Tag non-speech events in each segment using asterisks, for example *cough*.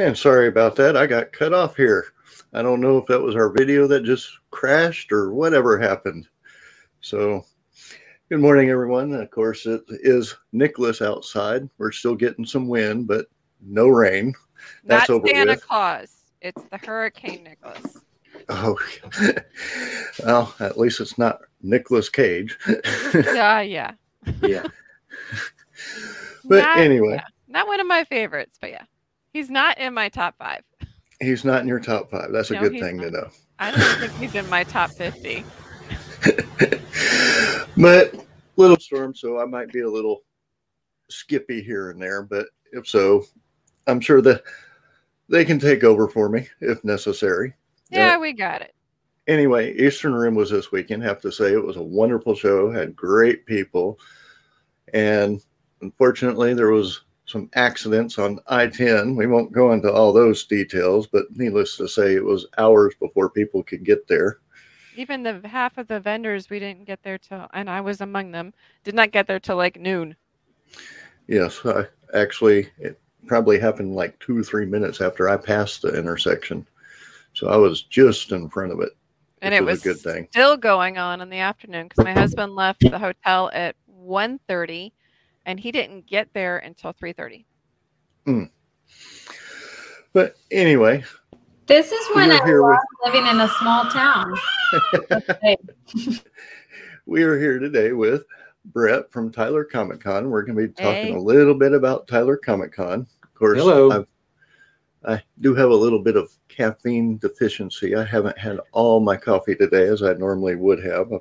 And sorry about that. I got cut off here. I don't know if that was our video that just crashed or whatever happened. So, good morning, everyone. Of course, it is Nicholas outside. We're still getting some wind, but no rain. That's Not over Santa with. Claus. It's the Hurricane Nicholas. Oh, *laughs* well, at least it's not Nicolas Cage. *laughs* yeah, yeah. Yeah. but not, anyway. Yeah. Not one of my favorites, but yeah. He's not in my top five. He's not in your top five. That's a no, good thing not. to know. I don't think he's in my top 50. *laughs* but little storm, so I might be a little skippy here and there. But if so, I'm sure that they can take over for me if necessary. Yeah, uh, we got it. Anyway, Eastern Rim was this weekend. Have to say it was a wonderful show. Had great people, and unfortunately, there was some accidents on I-10. We won't go into all those details, but needless to say, it was hours before people could get there. Even the half of the vendors we didn't get there till, and I was among them, did not get there till like noon. Yes, I actually it probably happened like two or three minutes after I passed the intersection, so I was just in front of it. And it was, was, a good thing. Still going on in the afternoon because my husband left the hotel at 1.30 and he didn't get there until 3.30 mm. but anyway this is when i love with... living in a small town. *laughs* We are here today with brett from tyler comic con. We're going to be talking hey. a little bit about tyler comic con. Of course Hello. I've, i do have a little bit of caffeine deficiency. I haven't had all my coffee today as i normally would have. I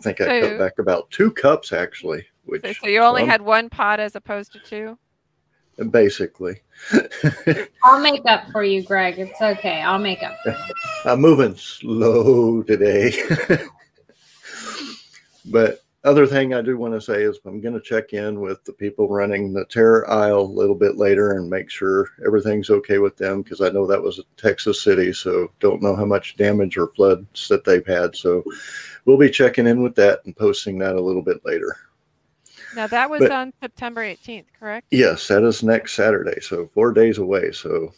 think i cut back about two cups actually which so, so you only um, had one pot as opposed to two? Basically. *laughs* I'll make up for you, Greg. It's okay. I'll make up. *laughs* I'm moving slow today. *laughs* but other thing I do want to say is I'm going to check in with the people running the terror aisle a little bit later and make sure everything's okay with them because I know that was a Texas City, so don't know how much damage or floods that they've had. So we'll be checking in with that and posting that a little bit later. Now that was but, on September 18th, correct? Yes, that is next Saturday. So four days away. So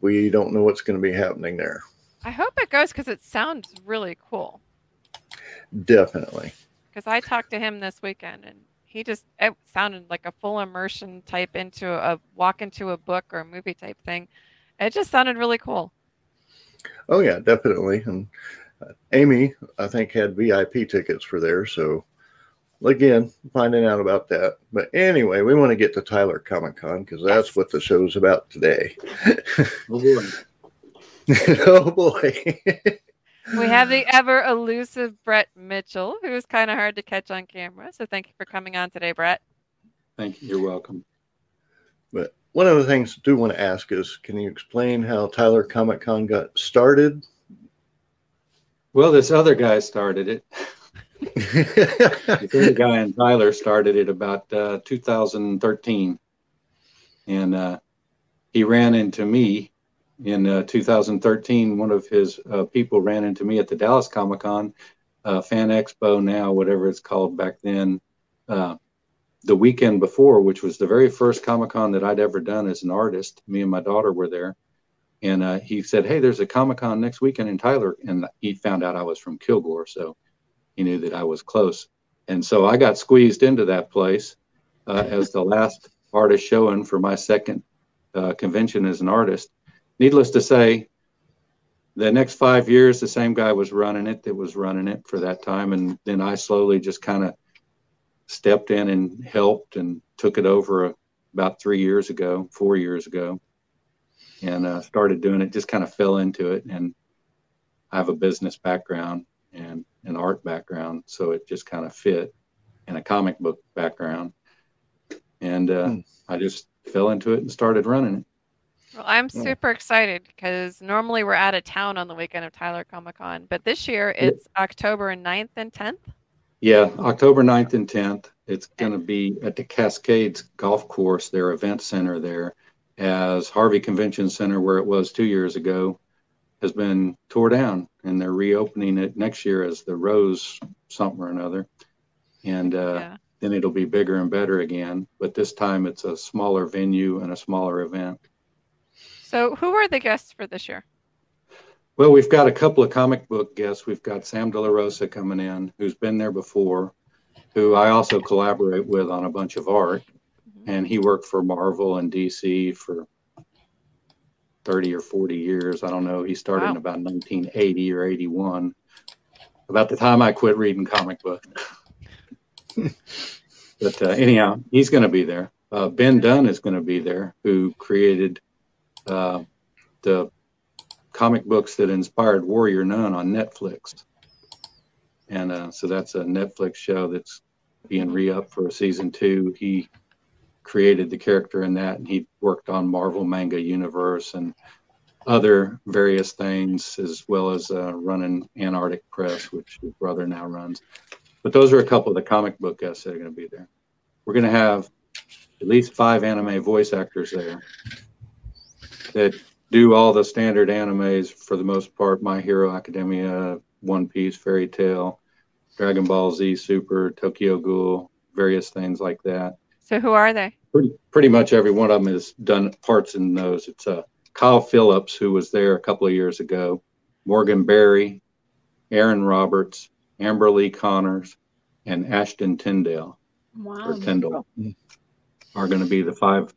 we don't know what's going to be happening there. I hope it goes because it sounds really cool. Definitely. Because I talked to him this weekend and he just it sounded like a full immersion type into a walk into a book or a movie type thing. It just sounded really cool. Oh yeah, definitely. And uh, Amy, I think had VIP tickets for there, so again, finding out about that. But anyway, we want to get to Tyler Comic Con because that's what the show's about today. oh boy. *laughs* oh boy. we have the ever elusive Brett Mitchell, who is kind of hard to catch on camera. So thank you for coming on today, Brett. Thank you. You're welcome. But one of the things I do want to ask is can you explain how Tyler Comic Con got started? Well, this other guy started it *laughs* *laughs* the guy in Tyler started it about uh, 2013, and uh, he ran into me in uh, 2013. One of his uh, people ran into me at the Dallas Comic Con, uh, Fan Expo now, whatever it's called back then. Uh, the weekend before, which was the very first Comic Con that I'd ever done as an artist, me and my daughter were there. And he said, Hey, there's a Comic Con next weekend in Tyler. And he found out I was from Kilgore. So he knew that I was close. And so I got squeezed into that place uh, as the last artist showing for my second uh, convention as an artist. Needless to say, the next five years, the same guy was running it that was running it for that time. And then I slowly just kind of stepped in and helped and took it over about three years ago, four years ago, and uh, started doing it, just kind of fell into it. And I have a business background and an art background, so it just kind of fit, and a comic book background, and uh, hmm. I just fell into it and started running it. Well, I'm super excited because normally we're out of town on the weekend of Tyler Comic Con, but this year it's yeah. October 9th and 10th. Yeah, October 9th and 10th. It's going to be at the Cascades Golf Course, their event center there, as Harvey Convention Center, where it was two years ago, has been tore down and they're reopening it next year as the Rose something or another. And uh, yeah. then it'll be bigger and better again. But this time it's a smaller venue and a smaller event. So, who are the guests for this year? Well, we've got a couple of comic book guests. We've got Sam De La Rosa coming in, who's been there before, who I also collaborate with on a bunch of art. And he worked for Marvel and DC for 30 or 40 years. I don't know. He started Wow. in about 1980 or 81, about the time I quit reading comic books. *laughs* but uh, anyhow, he's going to be there. Uh, ben Dunn is going to be there, who created uh, the comic books that inspired Warrior Nun on Netflix. And uh, so that's a Netflix show that's being re up for a season two. He created the character in that, and he worked on Marvel Manga Universe and other various things, as well as uh, running Antarctic Press, which his brother now runs. But those are a couple of the comic book guests that are going to be there. We're going to have at least five anime voice actors there that do all the standard animes for the most part My Hero Academia, One Piece, Fairy Tail, Dragon Ball Z Super, Tokyo Ghoul, various things like that. So, who are they? Pretty, pretty much every one of them has done parts in those. It's uh, Kyle Phillips, who was there a couple of years ago, Morgan Berry, Aaron Roberts, Amber Lee Connors, and Ashton Tyndale Wow. Tyndall are going to be the five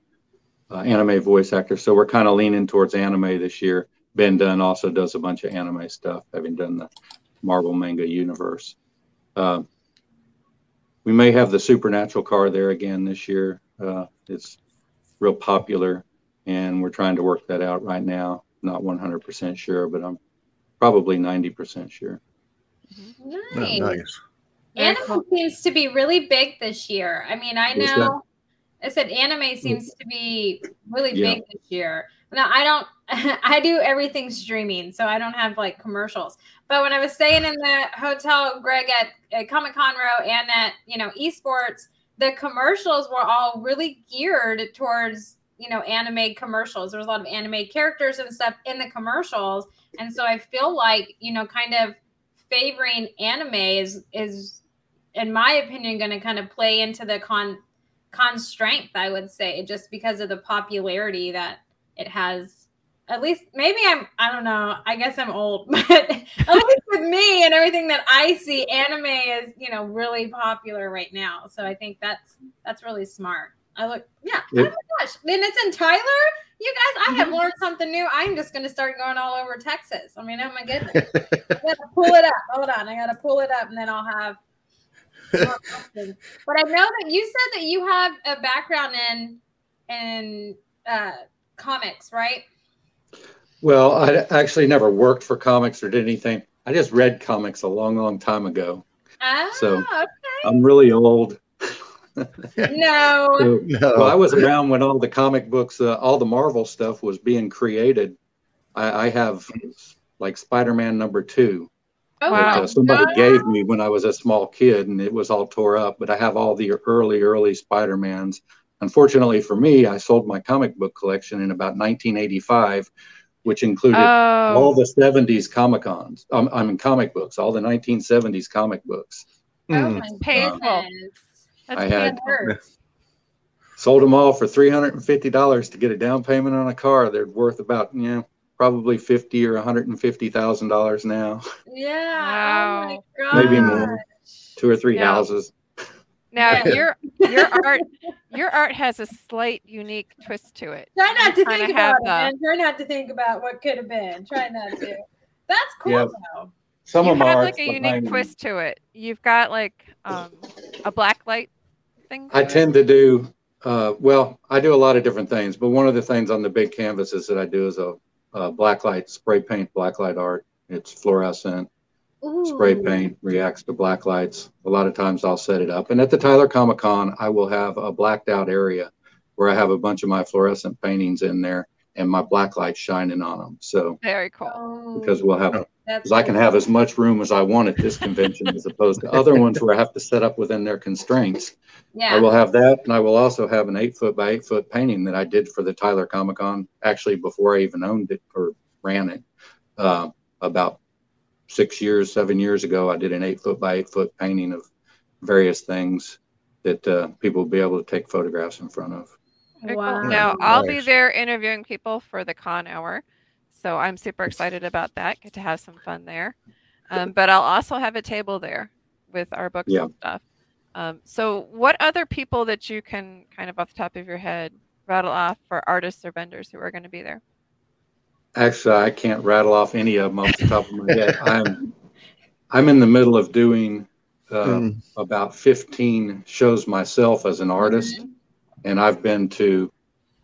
uh, anime voice actors. So we're kind of leaning towards anime this year. Ben Dunn also does a bunch of anime stuff, having done the Marvel manga universe. Uh, we may have the Supernatural car there again this year. Uh, it's real popular, and we're trying to work that out right now. Not 100% sure, but I'm probably 90% sure. Oh, Nice. nice. Anime seems to be really big this year. I mean, I know I said anime seems to be really Yeah. big this year. Now I don't *laughs* I do everything streaming, so I don't have like commercials. But when I was staying in the hotel, Greg at, at Comic Con Row and at you know esports, the commercials were all really geared towards you know anime commercials. There was a lot of anime characters and stuff in the commercials, and so I feel like you know kind of favoring anime is is in my opinion going to kind of play into the con con strength i would say just because of the popularity that it has at least maybe i'm i don't know i guess i'm old *laughs* but at least with me and everything that i see anime is you know really popular right now. So i think that's that's really smart. I look yeah oh my gosh. Then it's in tyler? You guys i have learned something new. I'm just going to start going all over texas. I mean oh my goodness. *laughs* I gotta pull it up. Hold on, I gotta pull it up, and then I'll have. more *laughs* but I know that you said that you have a background in in uh, comics, right? Well, I actually never worked for comics or did anything. I just read comics a long, long time ago. Ah, So- okay. I'm really old. no. *laughs* So, No. well, I was around when all the comic books, uh, all the Marvel stuff was being created. I, I have like Spider-Man number two, Oh, Wow. that uh, somebody no. gave me when I was a small kid, and it was all tore up. But I have all the early, early Spider-Mans. Unfortunately for me, I sold my comic book collection in about 1985, which included all Oh, the 70s Comic Cons. Um, I mean, comic books, all the 1970s comic books. Oh Hmm. my painful. goodness. that's I had- hurts. Sold them all for $350 to get a down payment on a car. They're worth about, you know, probably 50 or $150,000 now, Yeah. Oh my maybe more, two or three Yeah. houses. Now Yeah. your your *laughs* art your art has a slight unique twist to it. Try not to You kinda think about it, man. Try not to think about what could have been. Try not to. That's cool Yeah. though. Some you of them have like a unique behind- twist to it. You've got like um, a black light thing. I to it. tend to do, uh, well, I do a lot of different things, but one of the things on the big canvases that I do is a, a blacklight spray paint black light art. It's fluorescent. Spray paint reacts to black lights. A lot of times I'll set it up. And at the Tyler Comic Con, I will have a blacked out area where I have a bunch of my fluorescent paintings in there and my black lights shining on them. So Very cool. Oh, because we'll have, Oh. because I can have as much room as I want at this convention as opposed to other ones where I have to set up within their constraints. Yeah. I will have that, and I will also have an eight foot by eight foot painting that I did for the Tyler Comic Con, actually before I even owned it or ran it. Uh, about six years, seven years ago, I did an eight foot by eight foot painting of various things that uh, people will be able to take photographs in front of. Wow. Now I'll be there interviewing people for the con hour, so I'm super excited about that. Get to have some fun there. Um, but I'll also have a table there with our books Yeah. and stuff. Um, so, what other people that you can kind of off the top of your head rattle off for artists or vendors who are going to be there? Actually, I can't rattle off any of them off the top of my head. *laughs* I'm I'm in the middle of doing uh, Mm, about 15 shows myself as an artist, and I've been to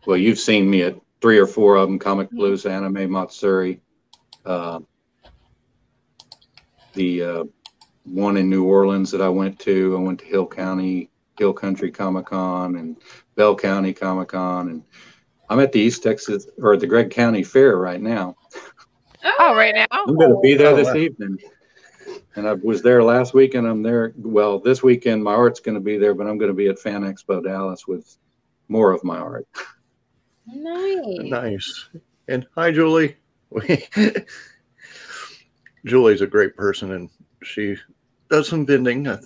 well, you've seen me at three or four of them: Comic Blues, Anime Matsuri, uh, the uh, one in New Orleans that I went to. I went to Hill County Hill Country Comic Con and Bell County Comic Con, and I'm at the East Texas or the Gregg County Fair right now. Oh, oh right now. I'm going to be there Oh, this wow. evening. And I was there last week and I'm there. Well, this weekend my art's going to be there, but I'm going to be at Fan Expo Dallas with more of my art. Nice. nice. And hi, Julie. *laughs* Julie's a great person, and she does some vending at,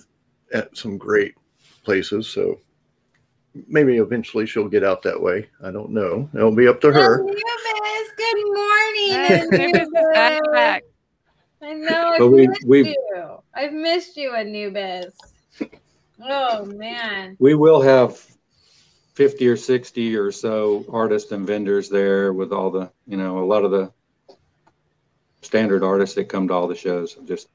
at some great places. So maybe eventually she'll get out that way. I don't know. It'll be up to her. Anubis, good morning. Anubis is back, Anubis. back. I know. I've But we- missed we- you. I've missed you, Anubis. Oh man. We will have 50 or 60 or so artists and vendors there with all the, you know, a lot of the standard artists that come to all the shows. Just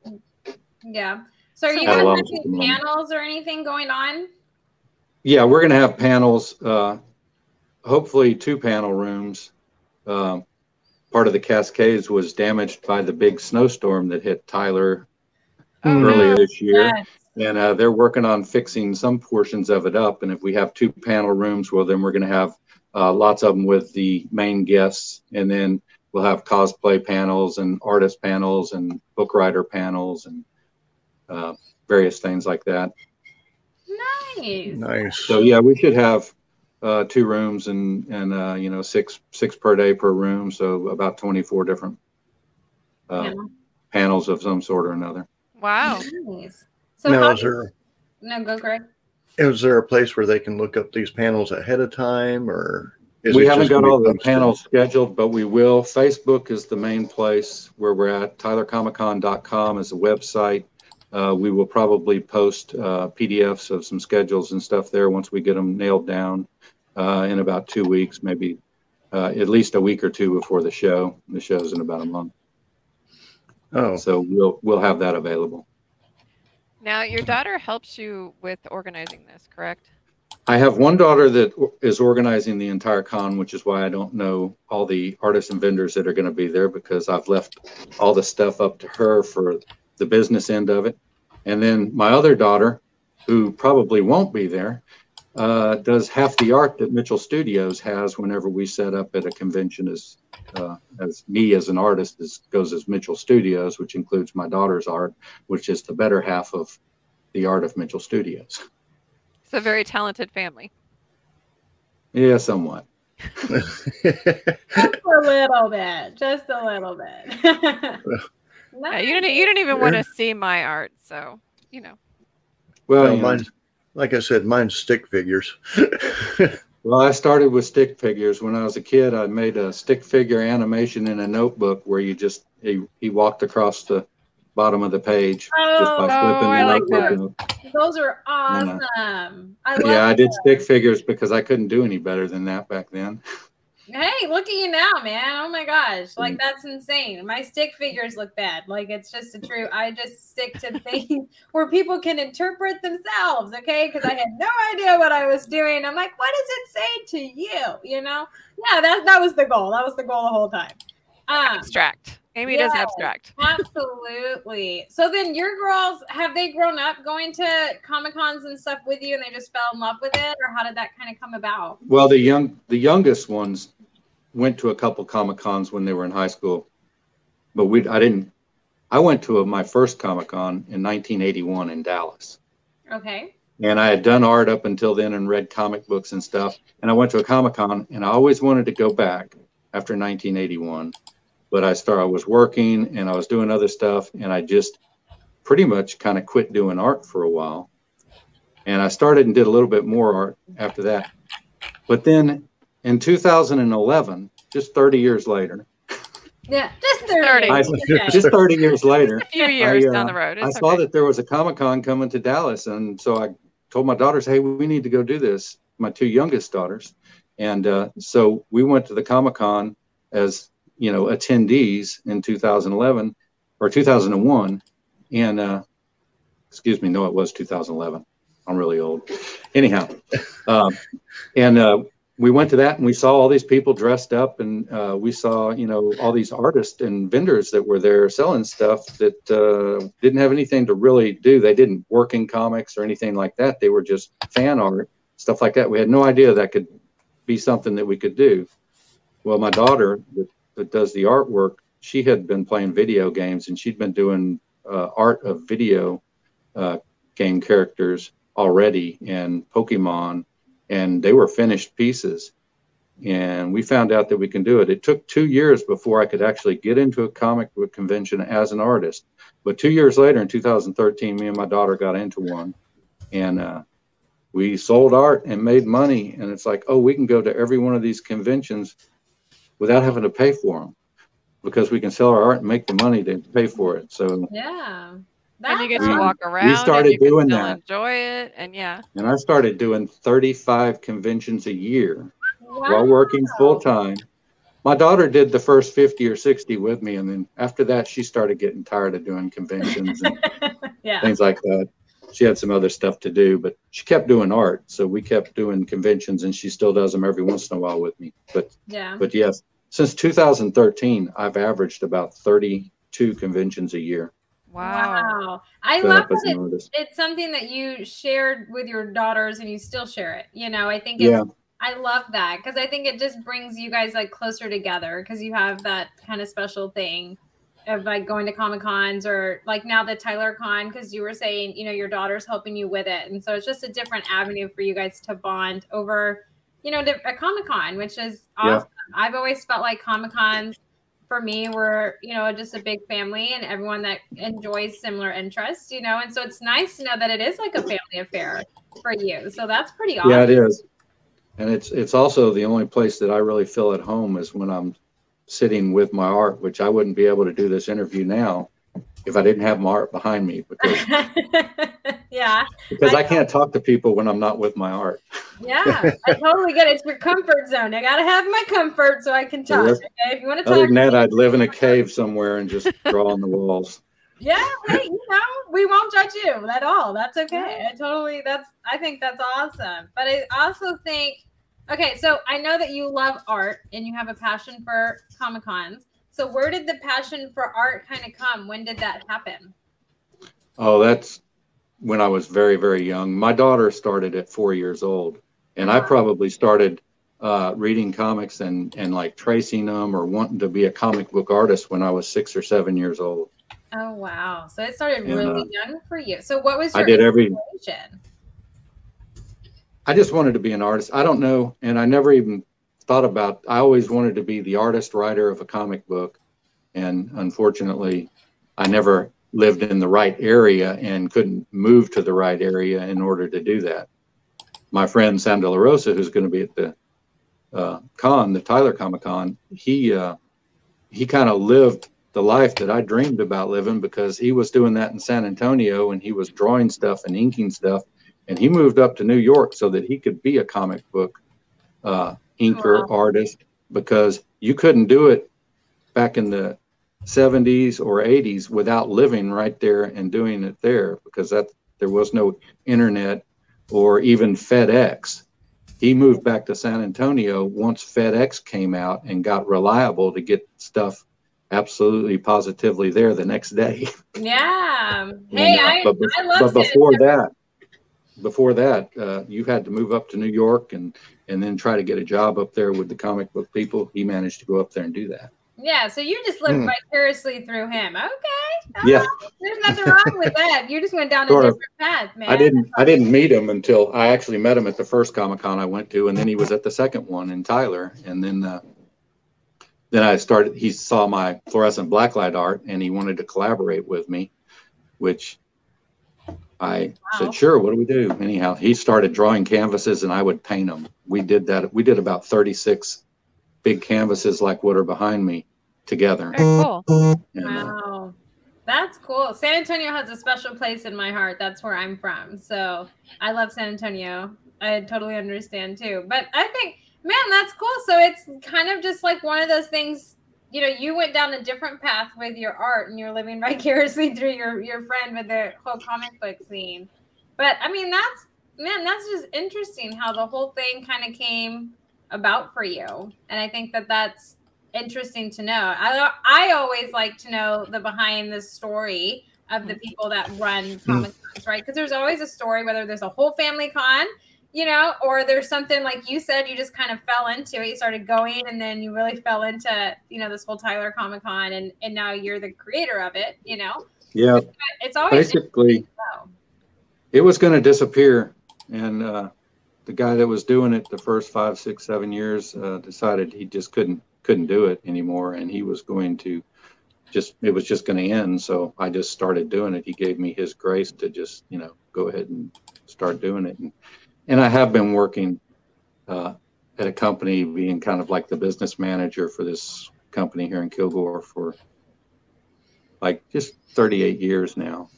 Yeah. So are you Had a guys lot having panels or anything going on? Yeah, we're going to have panels, uh, hopefully two panel rooms. Um, part of the Cascades was damaged by the big snowstorm that hit Tyler Oh, earlier no. this year. Yes. And uh, they're working on fixing some portions of it up. And if we have two panel rooms, well, then we're going to have uh, lots of them with the main guests. And then we'll have cosplay panels and artist panels and book writer panels and uh, various things like that. Nice. Nice. So yeah, we should have uh, two rooms and and uh, you know six six per day per room, so about twenty four different uh, Yeah. panels of some sort or another. Wow. Nice. So now, how is there no go Greg. is there a place where they can look up these panels ahead of time, or is we it haven't just got all the be panels scheduled, but we will. Facebook is the main place where we're at. TylerComicCon.com is the website. Uh, we will probably post uh, PDFs of some schedules and stuff there once we get them nailed down uh, in about two weeks, maybe uh, at least a week or two before the show. The show's in about a month. Oh, So we'll we'll have that available. Now, your daughter helps you with organizing this, correct? I have one daughter that is organizing the entire con, which is why I don't know all the artists and vendors that are going to be there because I've left all the stuff up to her for the business end of it. And then my other daughter, who probably won't be there, uh, does half the art that Mitchell Studios has whenever we set up at a convention as uh, as me as an artist is, goes as Mitchell Studios, which includes my daughter's art, which is the better half of the art of Mitchell Studios. It's a very talented family. Yeah, somewhat. *laughs* Just a little bit. Just a little bit. *laughs* Uh, you don't. You don't even want to see my art, so you know. Well, well, mine, like I said, mine's stick figures. *laughs* well, I started with stick figures when I was a kid. I made a stick figure animation in a notebook where you just he, he walked across the bottom of the page just by Oh, flipping I the like notebook. that. Those are awesome. I love Yeah, I did stick figures because I couldn't do any better than that back then. *laughs* Hey, look at you now, man. Oh my gosh. Like Mm. that's insane. My stick figures look bad. Like it's just a true I just stick to *laughs* things where people can interpret themselves, okay? Because I had no idea what I was doing. I'm like, what does it say to you? You know? Yeah, that that was the goal. That was the goal the whole time. Um Abstract. Amy does abstract. absolutely. So then your girls have they grown up going to Comic Cons and stuff with you and they just fell in love with it, or how did that kind of come about? Well, the young the youngest ones went to a couple comic cons when they were in high school, but we I didn't. I went to a, my first comic con in 1981 in Dallas. Okay. and I had done art up until then and read comic books and stuff. And I went to a Comic Con, and I always wanted to go back after 1981, but I started. I was working and I was doing other stuff, and I just pretty much kind of quit doing art for a while. And I started and did a little bit more art after that. But then in 2011, just 30 years later, Yeah, just 30. 30. I- Okay. just 30 years later, A few years uh, down the road. I It's saw okay. that there was a Comic Con coming to Dallas, and so I told my daughters, "Hey, we need to go do this." My two youngest daughters, and uh, so we went to the Comic Con as you know attendees in 2011 or 2001, and uh, excuse me, no, it was 2011. I'm really old. Anyhow, um, and uh, we went to that and we saw all these people dressed up and uh, we saw you know all these artists and vendors that were there selling stuff that uh, didn't have anything to really do they didn't work in comics or anything like that they were just fan art stuff like that we had no idea that could be something that we could do well my daughter that, does the artwork she had been playing video games and she'd been doing uh, art of video uh, game characters already in pokemon and they were finished pieces. And we found out that we can do it. It took two years before I could actually get into a comic book convention as an artist. But two years later, in 2013, me and my daughter got into one, and uh, we sold art and made money. And it's like, oh, we can go to every one of these conventions without having to pay for them because we can sell our art and make the money to pay for it. So, Yeah. and you get to We- walk around. started and you can doing still that. Enjoy it, and yeah, and I started doing 35 conventions a year. wow. while working full time. My daughter did the first 50 or 60 with me. And then after that, she started getting tired of doing conventions and *laughs* yeah. things like that. She had some other stuff to do, but she kept doing art. So we kept doing conventions and she still does them every once in a while with me. But, Yeah. but yes, since 2013, I've averaged about 32 conventions a year. wow. I set love up that an artist. it's something that you shared with your daughters and you still share it. You know, I think it's Yeah. I love that because I think it just brings you guys like closer together because you have that kind of special thing of like going to comic cons or like now the Tyler Con because you were saying you know your daughter's helping you with it and so it's just a different avenue for you guys to bond over you know a Comic Con which is Yeah. I've always felt like Comic Cons for me were you know just a big family and everyone that enjoys similar interests you know and so it's nice to know that it is like a family affair for you so that's pretty awesome. Yeah, it is. And it's it's also the only place that I really feel at home is when I'm sitting with my art, which I wouldn't be able to do this interview now if I didn't have my art behind me because *laughs* yeah, because I can't talk to people when I'm not with my art. yeah, I totally get it. It's your comfort zone. I gotta have my comfort so I can talk. Okay? If you want to talk, Other than that, I'd live in a cave somewhere and just draw on the walls. *laughs* yeah, hey, you know, we won't judge you at all. That's okay. I totally. That's. I think that's awesome. But I also think, okay, so I know that you love art and you have a passion for comic cons. So where did the passion for art kind of come? When did that happen? Oh, that's when I was very, very young. My daughter started at four years old, and I probably started uh, reading comics and and like tracing them or wanting to be a comic book artist when I was six or seven years old. Oh wow! So it started And, really uh, young for you. So what was your I did every? I just wanted to be an artist. I don't know, and I never even thought about. I always wanted to be the artist writer of a comic book, and unfortunately, I never lived in the right area and couldn't move to the right area in order to do that. My friend Sam De La Rosa, who's going to be at the uh, con, the Tyler Comic Con, he uh, he kind of lived the life that I dreamed about living because he was doing that in San Antonio and he was drawing stuff and inking stuff and he moved up to New York so that he could be a comic book uh, inker Wow. artist because you couldn't do it back in the 70s or 80s without living right there and doing it there because that there was no internet or even FedEx. He moved back to San Antonio once FedEx came out and got reliable to get stuff absolutely positively there the next day. Yeah. *laughs* Hey, uh, I, but, I love but before that, before that, uh, you had to move up to New York and and then try to get a job up there with the comic book people. He managed to go up there and do that. Yeah, so you just lived Hmm. vicariously through him. Okay. Yeah. There's nothing wrong with that. You just went down Sort a of. different path, man. I didn't I didn't meet him until I actually met him at the first Comic Con I went to, and then he was at the second one in Tyler, and then uh, then I started. He saw my fluorescent blacklight art, and he wanted to collaborate with me, which I Wow. said, sure, what do we do? Anyhow, he started drawing canvases and I would paint them. We did that. We did about 36 big canvases like what are behind me together. Very cool. And, uh, Wow. That's cool. San Antonio has a special place in my heart. That's where I'm from. So I love San Antonio. I totally understand too. But I think, man, that's cool. So it's kind of just like one of those things, you know, you went down a different path with your art and you're living *laughs* vicariously through your, your friend with the whole comic book scene. But I mean, that's, man, that's just interesting how the whole thing kind of came about for you. And I think that that's interesting to know. I I always like to know the behind the story of the mm. people that run mm. comic cons, right? Because there's always a story, whether there's a whole family con, you know, or there's something like you said, you just kind of fell into it. You started going, and then you really fell into, you know, this whole Tyler Comic Con, and and now you're the creator of it. You know, yeah, But it's always basically, it was going to disappear. And uh, the guy that was doing it the first five, six, seven years uh, decided he just couldn't couldn't do it anymore, and he was going to just it was just going to end. So I just started doing it. He gave me his grace to just you know go ahead and start doing it. And, and I have been working uh, at a company, being kind of like the business manager for this company here in Kilgore for like just 38 years now.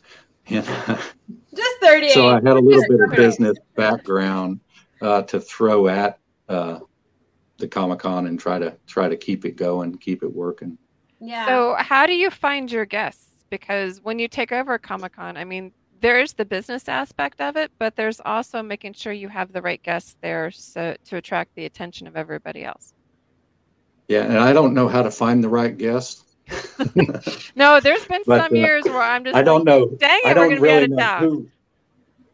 And *laughs* just 38. so I had a little bit of business background uh, to throw at uh, the Comic Con and try to try to keep it going, keep it working. yeah. So, how do you find your guests? Because when you take over Comic Con, I mean, there is the business aspect of it, but there's also making sure you have the right guests there so to attract the attention of everybody else. Yeah, and I don't know how to find the right guest. *laughs* No, there's been *laughs* But, some uh, years where I'm just I don't like, know. dang it, I we're gonna be out of town. who.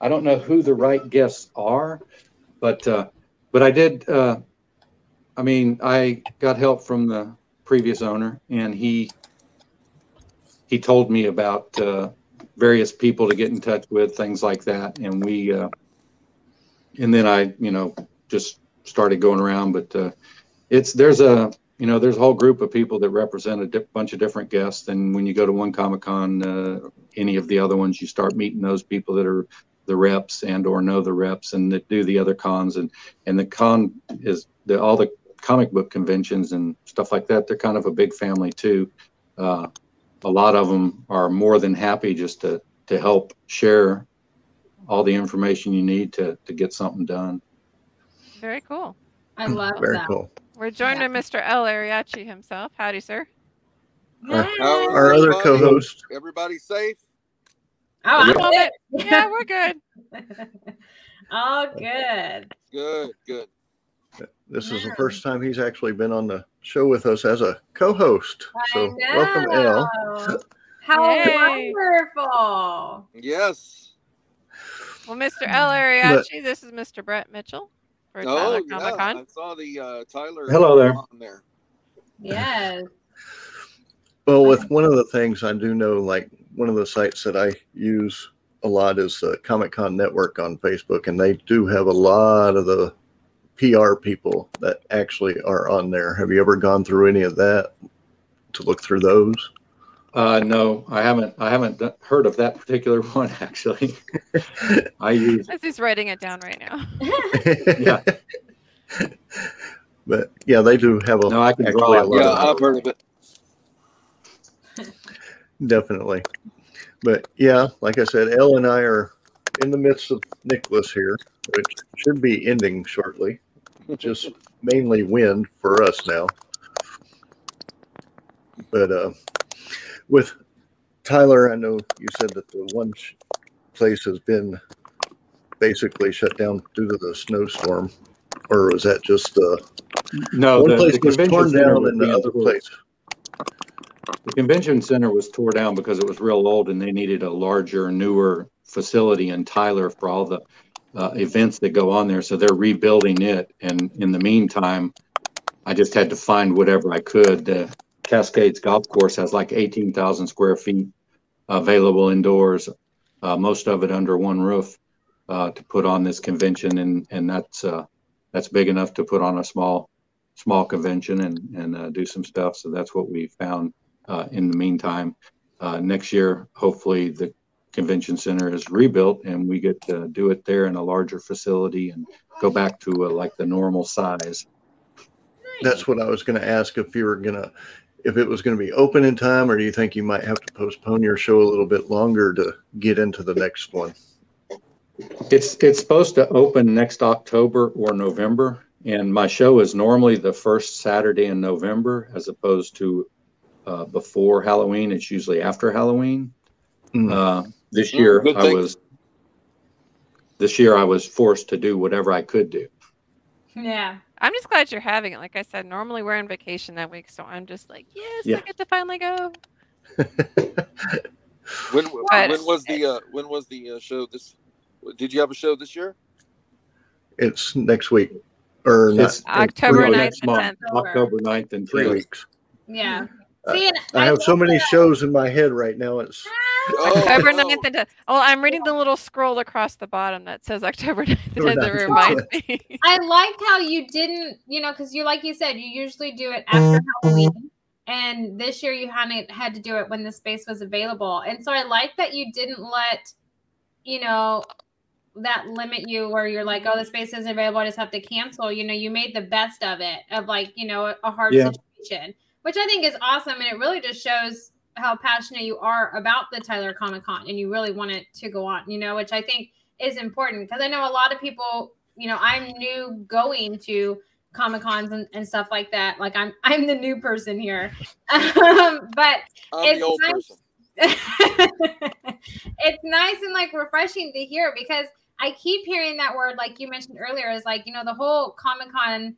I don't know who the right guests are, but uh, but I did. Uh, I mean, I got help from the previous owner, and he he told me about uh, various people to get in touch with, things like that, and we. Uh, and then I, you know, just started going around, but uh, it's there's a you know there's a whole group of people that represent a di- bunch of different guests, and when you go to one Comic Con, uh, any of the other ones, you start meeting those people that are the reps and or know the reps and that do the other cons. And and the con is the all the comic book conventions and stuff like that they're kind of a big family too. Uh, a lot of them are more than happy just to to help share all the information you need to to get something done Very cool. I love Very that. cool. We're joined by Mr. El Ariachi himself. Howdy, sir. Our- Yeah. Our other co-host, Everybody safe? Oh, I'm Love good. Yeah, we're good. *laughs* All good. Good, good. This is the first time he's actually been on the show with us as a co-host. So I welcome, El. *laughs* How Yay. wonderful. Yes. Well, Mr. El Ariachi, this is Mr. Brett Mitchell for Oh, Tyler yeah. Comic Con. I saw the uh, Tyler. Hello there. On there. Yes. Well, with one of the things I do know, like one of the sites that I use a lot is the Comic Con Network on Facebook, and they do have a lot of the PR people that actually are on there. Have you ever gone through any of that to look through those? uh, no i haven't i haven't heard of that particular *laughs* one actually *laughs* i use As he's writing it down right now. *laughs* Yeah. but yeah, they do have a No, I can draw a it. lot Yeah, of- I've heard of it. definitely. But yeah, like I said, Elle and I are in the midst of Nicholas here, which should be ending shortly. Just mainly wind for us now. But uh, with Tyler, I know you said that the one sh- place has been basically shut down due to the snowstorm, or was that just uh, no one the, place the was convention torn center down and the other place? The convention center was tore down because it was real old and they needed a larger, newer facility in Tyler for all the uh, events that go on there. So they're rebuilding it. And in the meantime, I just had to find whatever I could. The Cascades Golf Course has like 18,000 square feet available indoors, uh, most of it under one roof uh, to put on this convention. And, and that's, uh, that's big enough to put on a small, small convention and, and uh, do some stuff. So that's what we found in the meantime. Next year, hopefully, the Convention Center is rebuilt, and we get to do it there in a larger facility and go back to uh, like the normal size. That's what I was going to ask if you were going to, if it was going to be open in time, or do you think you might have to postpone your show a little bit longer to get into the next one? It's it's supposed to open next October or November, and my show is normally the first Saturday in November, as opposed to uh, before Halloween. It's usually after Halloween. Mm. Uh, this year good I thing. was this year I was forced to do whatever I could do. Yeah. I'm just glad you're having it. Like I said, normally we're on vacation that week, so I'm just like, yes, Yeah. I get to finally go. *laughs* When But- when was the uh, when was the uh, show this? Did you have a show this year? It's next week, or not It's- it's October 9th next and 10th. October 9th and three weeks. Yeah. Uh, See, and I have so many that- shows in my head right now. It's Oh, *laughs* October oh. 9th and 10th. Oh, I'm reading the little scroll across the bottom that says October 9th and October 10th. That 9th. reminds me. *laughs* I liked how you didn't, you know, because you, like you said, you usually do it after Halloween. And this year you had to, had to do it when the space was available. And so I like that you didn't let, you know, that limit you where you're like, oh, the space isn't available. I just have to cancel. You know, you made the best of it, of like, you know, a hard Yeah. situation, which I think is awesome. And it really just shows how passionate you are about the Tyler Comic Con and you really want it to go on, you know, which I think is important because I know a lot of people, you know, I'm new going to Comic Cons and, and stuff like that. Like I'm *laughs* I'm the new person here. Um, but I'm It's the old nice. person. *laughs* it's nice and like refreshing to hear because I keep hearing that word, like you mentioned earlier, is like, you know, the whole Comic Con,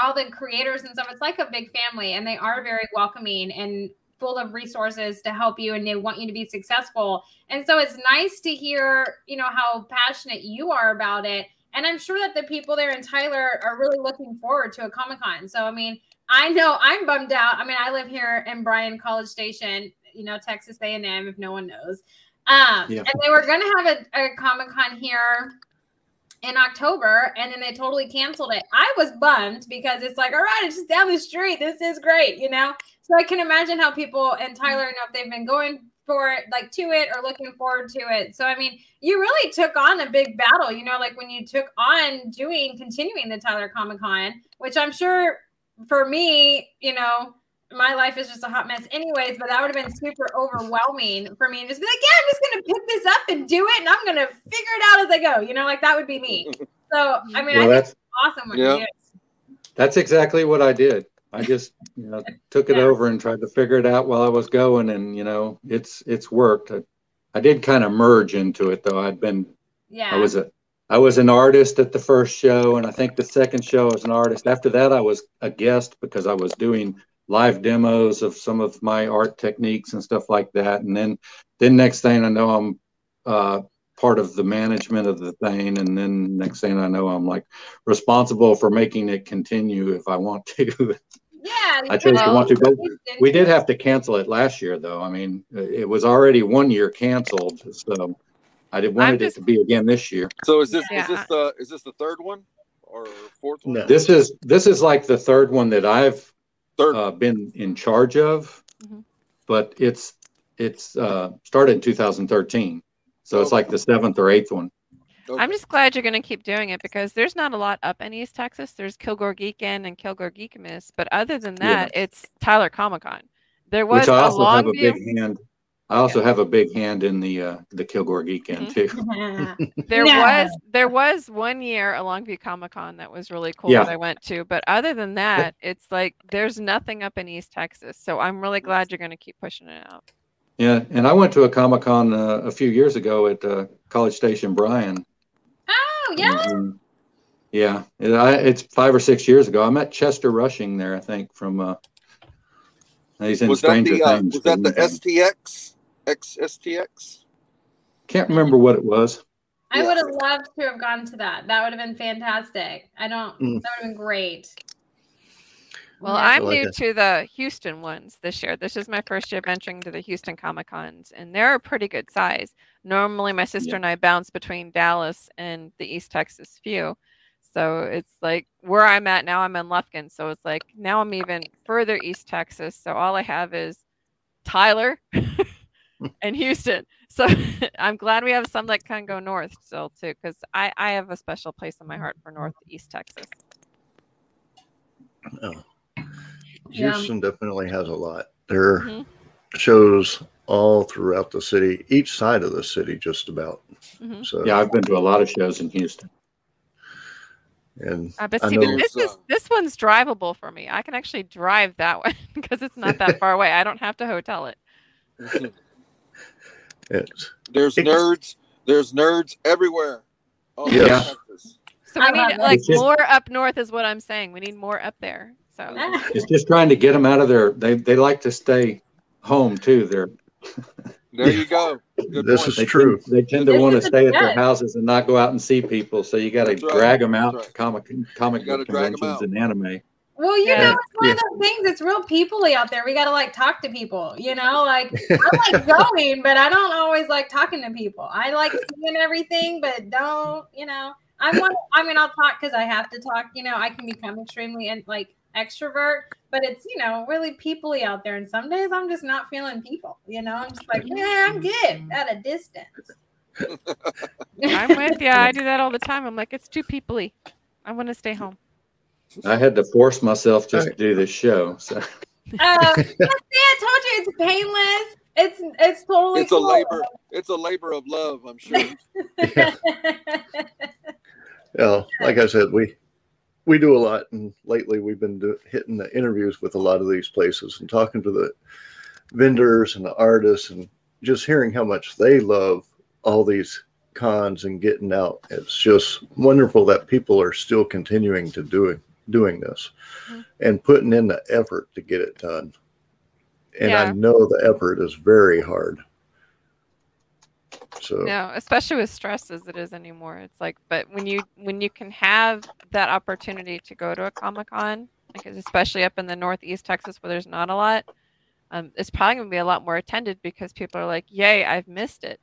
all the creators and stuff, it's like a big family and they are very welcoming and full of resources to help you and they want you to be successful. And so it's nice to hear, you know, how passionate you are about it. And I'm sure that the people there in Tyler are really looking forward to a Comic Con. So, I mean, I know I'm bummed out. I mean, I live here in Bryan College Station, you know, Texas A&M, if no one knows. Um, Yeah. And they were going to have a, a Comic Con here in October, and then they totally canceled it. I was bummed because it's like, all right, it's just down the street. This is great, you know? So I can imagine how people and mm-hmm. Tyler know if they've been going for it, like to it or looking forward to it. So, I mean, you really took on a big battle, you know, like when you took on doing, continuing the Tyler Comic Con, which I'm sure for me, you know, my life is just a hot mess anyways, but that would have been super overwhelming for me and just be like, yeah, I'm just going to pick this up and do it. And I'm going to figure it out as I go, you know, like that would be me. *laughs* So, I mean, Well, I think that's it's awesome Yeah. that's exactly what I did. I just you know *laughs* took it Yeah. over and tried to figure it out while I was going, and you know it's it's worked. I, I did kind of merge into it though. I'd been Yeah. I was a I was an artist at the first show, and I think the second show I was an artist. After that, I was a guest because I was doing live demos of some of my art techniques and stuff like that. And then, then next thing I know, I'm uh, part of the management of the thing, and then next thing I know, I'm like responsible for making it continue if I want to. *laughs* yeah. I chose to want to, but Well, we did have to cancel it last year, though. I mean, it was already one year canceled, so I did wanted just- it to be again this year. So is this Yeah. is this the is this the third one or fourth one? No. This is this is like the third one that I've Third. Uh, been in charge of, Mhm. but it's it's uh, started in 2013, so it's like the seventh or eighth one. Okay. I'm just glad you're going to keep doing it because there's not a lot up in East Texas. There's Kilgore Geekend and Kilgore Geekimus, but other than Yeah. that, it's Tyler Comic Con. There was Which I a also have a Longview. big hand. I also have a big hand in the uh, the Kilgore Geekend Mhm. too. *laughs* *laughs* There No. was there was one year a Longview Comic Con that was really cool Yeah. that I went to, but other than that, it's like there's nothing up in East Texas. So I'm really glad you're going to keep pushing it out. Yeah, and I went to a Comic Con uh, a few years ago at uh, College Station, Bryan. Oh, yeah. And, yeah, it, I, it's five or six years ago. I met Chester Rushing there, I think, from uh, he's in was that Stranger the uh, Things. was that the but- STX X STX? Can't remember what it was. I Yeah. would have loved to have gone to that. That would have been fantastic. I don't, Mm. that would have been great. Well, Yeah. I'm I like new it. to the Houston ones this year. This is my first year venturing to the Houston Comic Cons, and they're a pretty good size. Normally, my sister Yeah. and I bounce between Dallas and the East Texas few. So it's like where I'm at now, I'm in Lufkin. So it's like now I'm even further East Texas. So all I have is Tyler *laughs* and Houston. So *laughs* I'm glad we have some that can go north still too, because I I have a special place in my heart for Northeast Texas. Oh. Yeah. Houston definitely has a lot. There are Mhm. shows all throughout the city, each side of the city, just about. Mhm. So, Yeah, I've been to a lot of shows in Houston. and Uh, but I see, know- but this There's, is uh, this one's drivable for me. I can actually drive that *laughs* one because it's not that far away. I don't have to hotel it. *laughs* it's There's It's- nerds. There's nerds everywhere. all over Yes. Texas. So I we need like just- more up north is what I'm saying. We need more up there. So *laughs* It's just trying to get them out of there. They they like to stay home too. They're *laughs* There you go. *laughs* Good This point. is they true. Tend, they tend to want to is a stay at their houses and not go out and see people. So you got to right. drag them out That's to comic comic You gotta book drag 'em conventions and anime. Well, you Yeah. know, it's one Yeah. of those things. It's real peoply out there. We got to like talk to people. You know, like *laughs* I like going, but I don't always like talking to people. I like seeing everything, but don't. You know, I'm one. *laughs* I mean, I'll talk because I have to talk. You know, I can become extremely and like extrovert, but it's you know really peoply out there. And some days I'm just not feeling people. You know, I'm just like, yeah, I'm good mm. at a distance. I'm with you. I do that all the time. I'm like, it's too peoply. I want to stay *laughs* home. I had to force myself just to do this show. So *laughs* Uh, see, I told you it's painless. It's it's totally It's a cool. labor. It's a labor of love. I'm sure. *laughs* Yeah, like I said, we we do a lot, and lately we've been do, hitting the interviews with a lot of these places and talking to the vendors and the artists, and just hearing how much they love all these cons and getting out. It's just wonderful that people are still continuing to doing doing this Mhm. and putting in the effort to get it done. And I know the effort is very hard. So No, especially with stress as it is anymore. It's like, but when you when you can have that opportunity to go to a Comic Con, because especially up in the Northeast Texas where there's not a lot, um, it's probably gonna be a lot more attended because people are like, "Yay, I've missed it."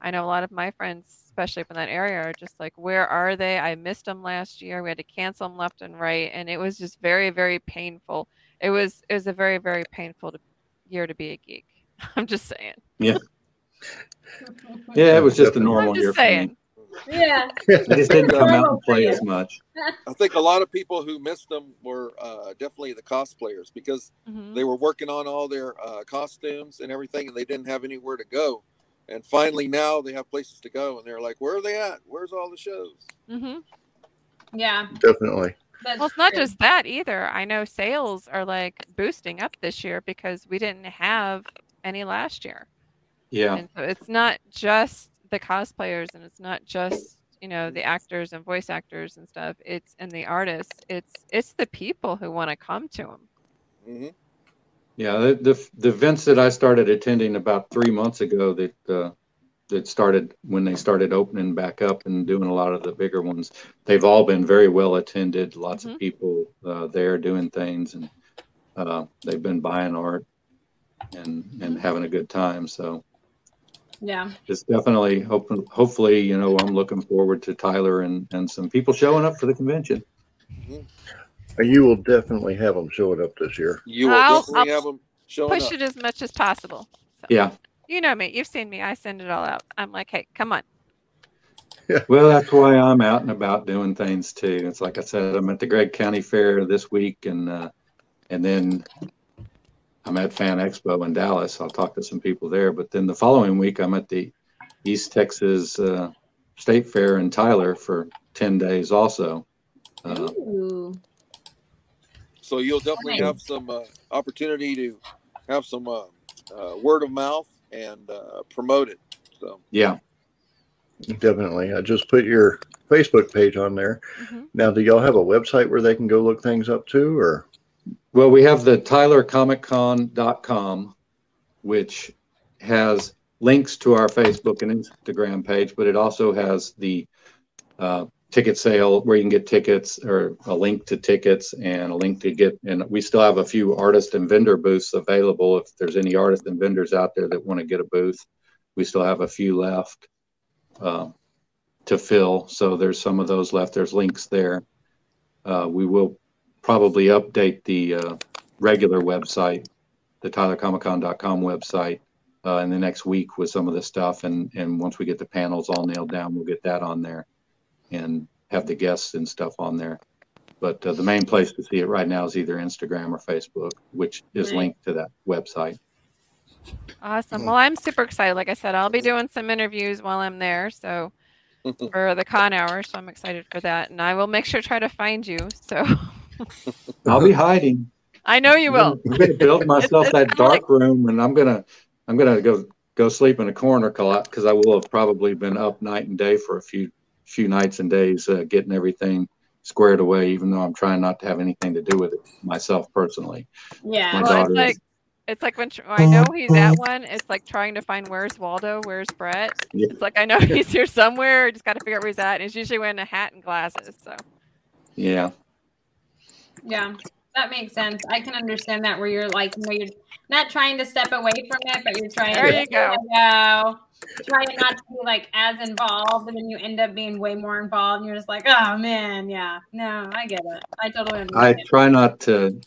I know a lot of my friends, especially up in that area, are just like, "Where are they? I missed them last year. We had to cancel them left and right, and it was just very, very painful. It was it was a very, very painful to, year to be a geek. *laughs* I'm just saying. yeah, *laughs* yeah, it was just a Definitely. normal I'm year just for me. saying. yeah. *laughs* I just didn't come out and play as much. I think a lot of people who missed them were uh, definitely the cosplayers because Mhm. they were working on all their uh, costumes and everything, and they didn't have anywhere to go. And finally, now they have places to go, and they're like, "Where are they at? Where's all the shows?" mm-hmm. Yeah. definitely. That's Well, it's not true. just that either. I know sales are like boosting up this year because we didn't have any last year. Yeah, And so it's not just the cosplayers and it's not just, you know, the actors and voice actors and stuff. It's and the artists. It's it's the people who want to come to them. hmm yeah. The, the the events that I started attending about three months ago that uh, that started when they started opening back up and doing a lot of the bigger ones. They've all been very well attended. Lots Mhm. of people uh, there doing things, and uh, they've been buying art and and having a good time. So Yeah. it's definitely hope, hopefully you know I'm looking forward to Tyler and and some people showing up for the convention. You will definitely have them showing up this year. You will I'll- definitely I'll have them showing Push up. it as much as possible. So, Yeah. You know me. You've seen me. I send it all out. I'm like, hey, come on. Yeah. Well, that's why I'm out and about doing things too. It's like I said, I'm at the Gregg County Fair this week, and uh, and then I'm at Fan Expo in Dallas. I'll talk to some people there. But then the following week, I'm at the East Texas uh, State Fair in Tyler for ten days also. Uh, Ooh. So you'll definitely Nice. have some uh, opportunity to have some uh, uh, word of mouth and uh, promote it. So yeah, Definitely. I just put your Facebook page on there. hmm Now, do y'all have a website where they can go look things up too, or? Well, we have the TylerComicCon.com, which has links to our Facebook and Instagram page, but it also has the uh, ticket sale where you can get tickets or a link to tickets and a link to get. And we still have a few artist and vendor booths available. If there's any artists and vendors out there that want to get a booth, we still have a few left uh, to fill. So there's some of those left. There's links there. Uh, we will probably update the uh, regular website, the TylerComicCon.com website, uh, in the next week with some of this stuff. And and once we get the panels all nailed down, we'll get that on there and have the guests and stuff on there. But uh, the main place to see it right now is either Instagram or Facebook, which is Right. linked to that website. Awesome. Well, I'm super excited. Like I said, I'll be doing some interviews while I'm there. So *laughs* for the con hour, so I'm excited for that. And I will make sure to try to find you. So *laughs* I'll be hiding. I know you will. I'm gonna build myself *laughs* it's that kinda like- dark room, and I'm gonna I'm gonna go go sleep in a corner because I will have probably been up night and day for a few few nights and days uh, getting everything squared away. Even though I'm trying not to have anything to do with it myself personally. Yeah. My Well, daughter it's like it's like when I know he's at one. It's like trying to find where's Waldo, where's Brett. Yeah. It's like I know he's here somewhere. Just got to figure out where he's at. And he's usually wearing a hat and glasses. So Yeah, Yeah, that makes sense. I can understand that where you're like, you know, you're not trying to step away from it, but you're trying There to you go. go. Trying not to be like as involved, and then you end up being way more involved, and you're just like, oh man, yeah, no, I get it. I totally I understand. try not to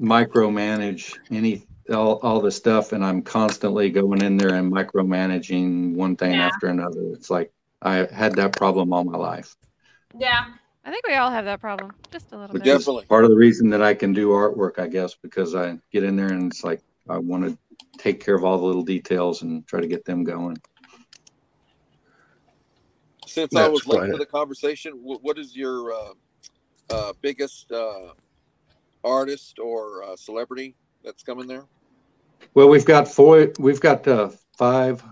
micromanage any all, all the stuff, and I'm constantly going in there and micromanaging one thing Yeah. after another. It's like I had that problem all my life. yeah, I think we all have that problem, just a little We bit. definitely. part of the reason that I can do artwork, I guess, because I get in there and it's like I want to take care of all the little details and try to get them going. Since I was late quite to the conversation, wh- what is your uh, uh, biggest uh, artist or uh, celebrity that's coming there? Well, we've got four, we've got uh, five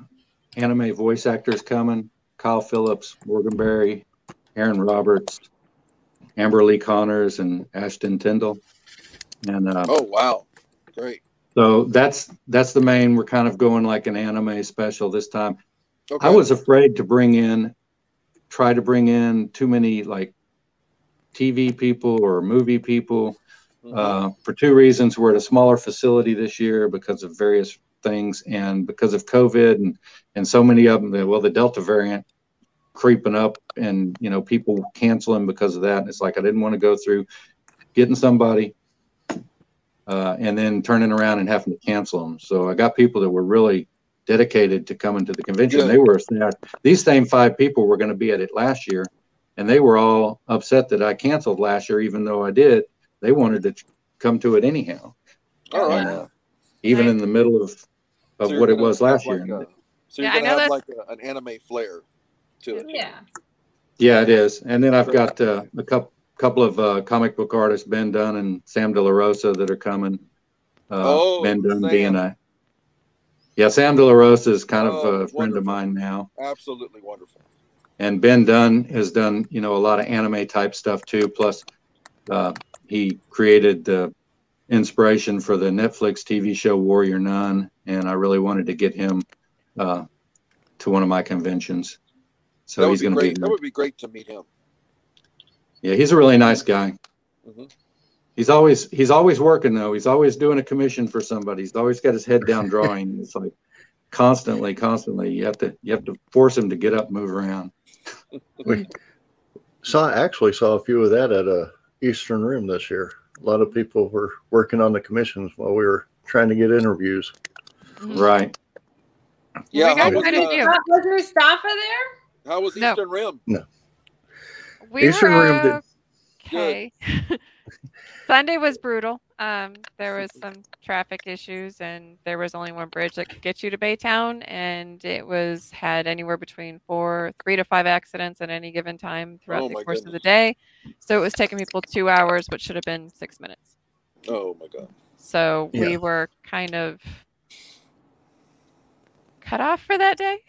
anime voice actors coming: Kyle Phillips, Morgan Berry, Aaron Roberts, Amber Lee Connors, and Austin Tindle. And uh, Oh wow, great. So that's that's the main. We're kind of going like an anime special this time. Okay. I was afraid to bring in, try to bring in too many like TV people or movie people Mhm. uh, for two reasons. We're at a smaller facility this year because of various things and because of COVID and, and so many of them, well, the Delta variant creeping up and, you know, people canceling because of that. And it's like, I didn't want to go through getting somebody uh, and then turning around and having to cancel them. So I got people that were really dedicated to coming to the convention. Good. They were these same five people were going to be at it last year, and they were all upset that I canceled last year, even though I did. They wanted to come to it anyhow, All right. and, uh, even Right. in the middle of of So what it was last like year. a- so you're Yeah, gonna have that's- like a, an anime flair to it. yeah, Yeah, it is. And then I've got uh, a couple couple of uh, comic book artists, Ben Dunn and Sam De La Rosa, that are coming. Uh, Oh, ben Dunn Sam. being a yeah, Sam De La Rosa is kind Oh, of a friend of mine now. Absolutely wonderful. and Ben Dunn has done you know a lot of anime type stuff too. Plus, uh, he created the inspiration for the Netflix TV show Warrior Nun, and I really wanted to get him uh, to one of my conventions. So he's going to be That would be great to meet him. Yeah, he's a really nice guy. Mhm. He's always he's always working though. He's always doing a commission for somebody. He's always got his head down *laughs* drawing. It's like constantly, constantly. You have to you have to force him to get up, move around. We saw actually saw a few of that at a Eastern Rim this year. A lot of people were working on the commissions while we were trying to get interviews. Mhm. Right. Yeah. got was, quite uh. Was Mustafa there? how was No. Eastern Rim? We Eastern were Rim did- okay. *laughs* Sunday was brutal. Um, there was some traffic issues, and there was only one bridge that could get you to Baytown, and it was had anywhere between four, three to five accidents at any given time throughout Oh, the my course of the day. So it was taking people two hours, but should have been six minutes. Oh my god. So we were kind of cut off for that day. *laughs*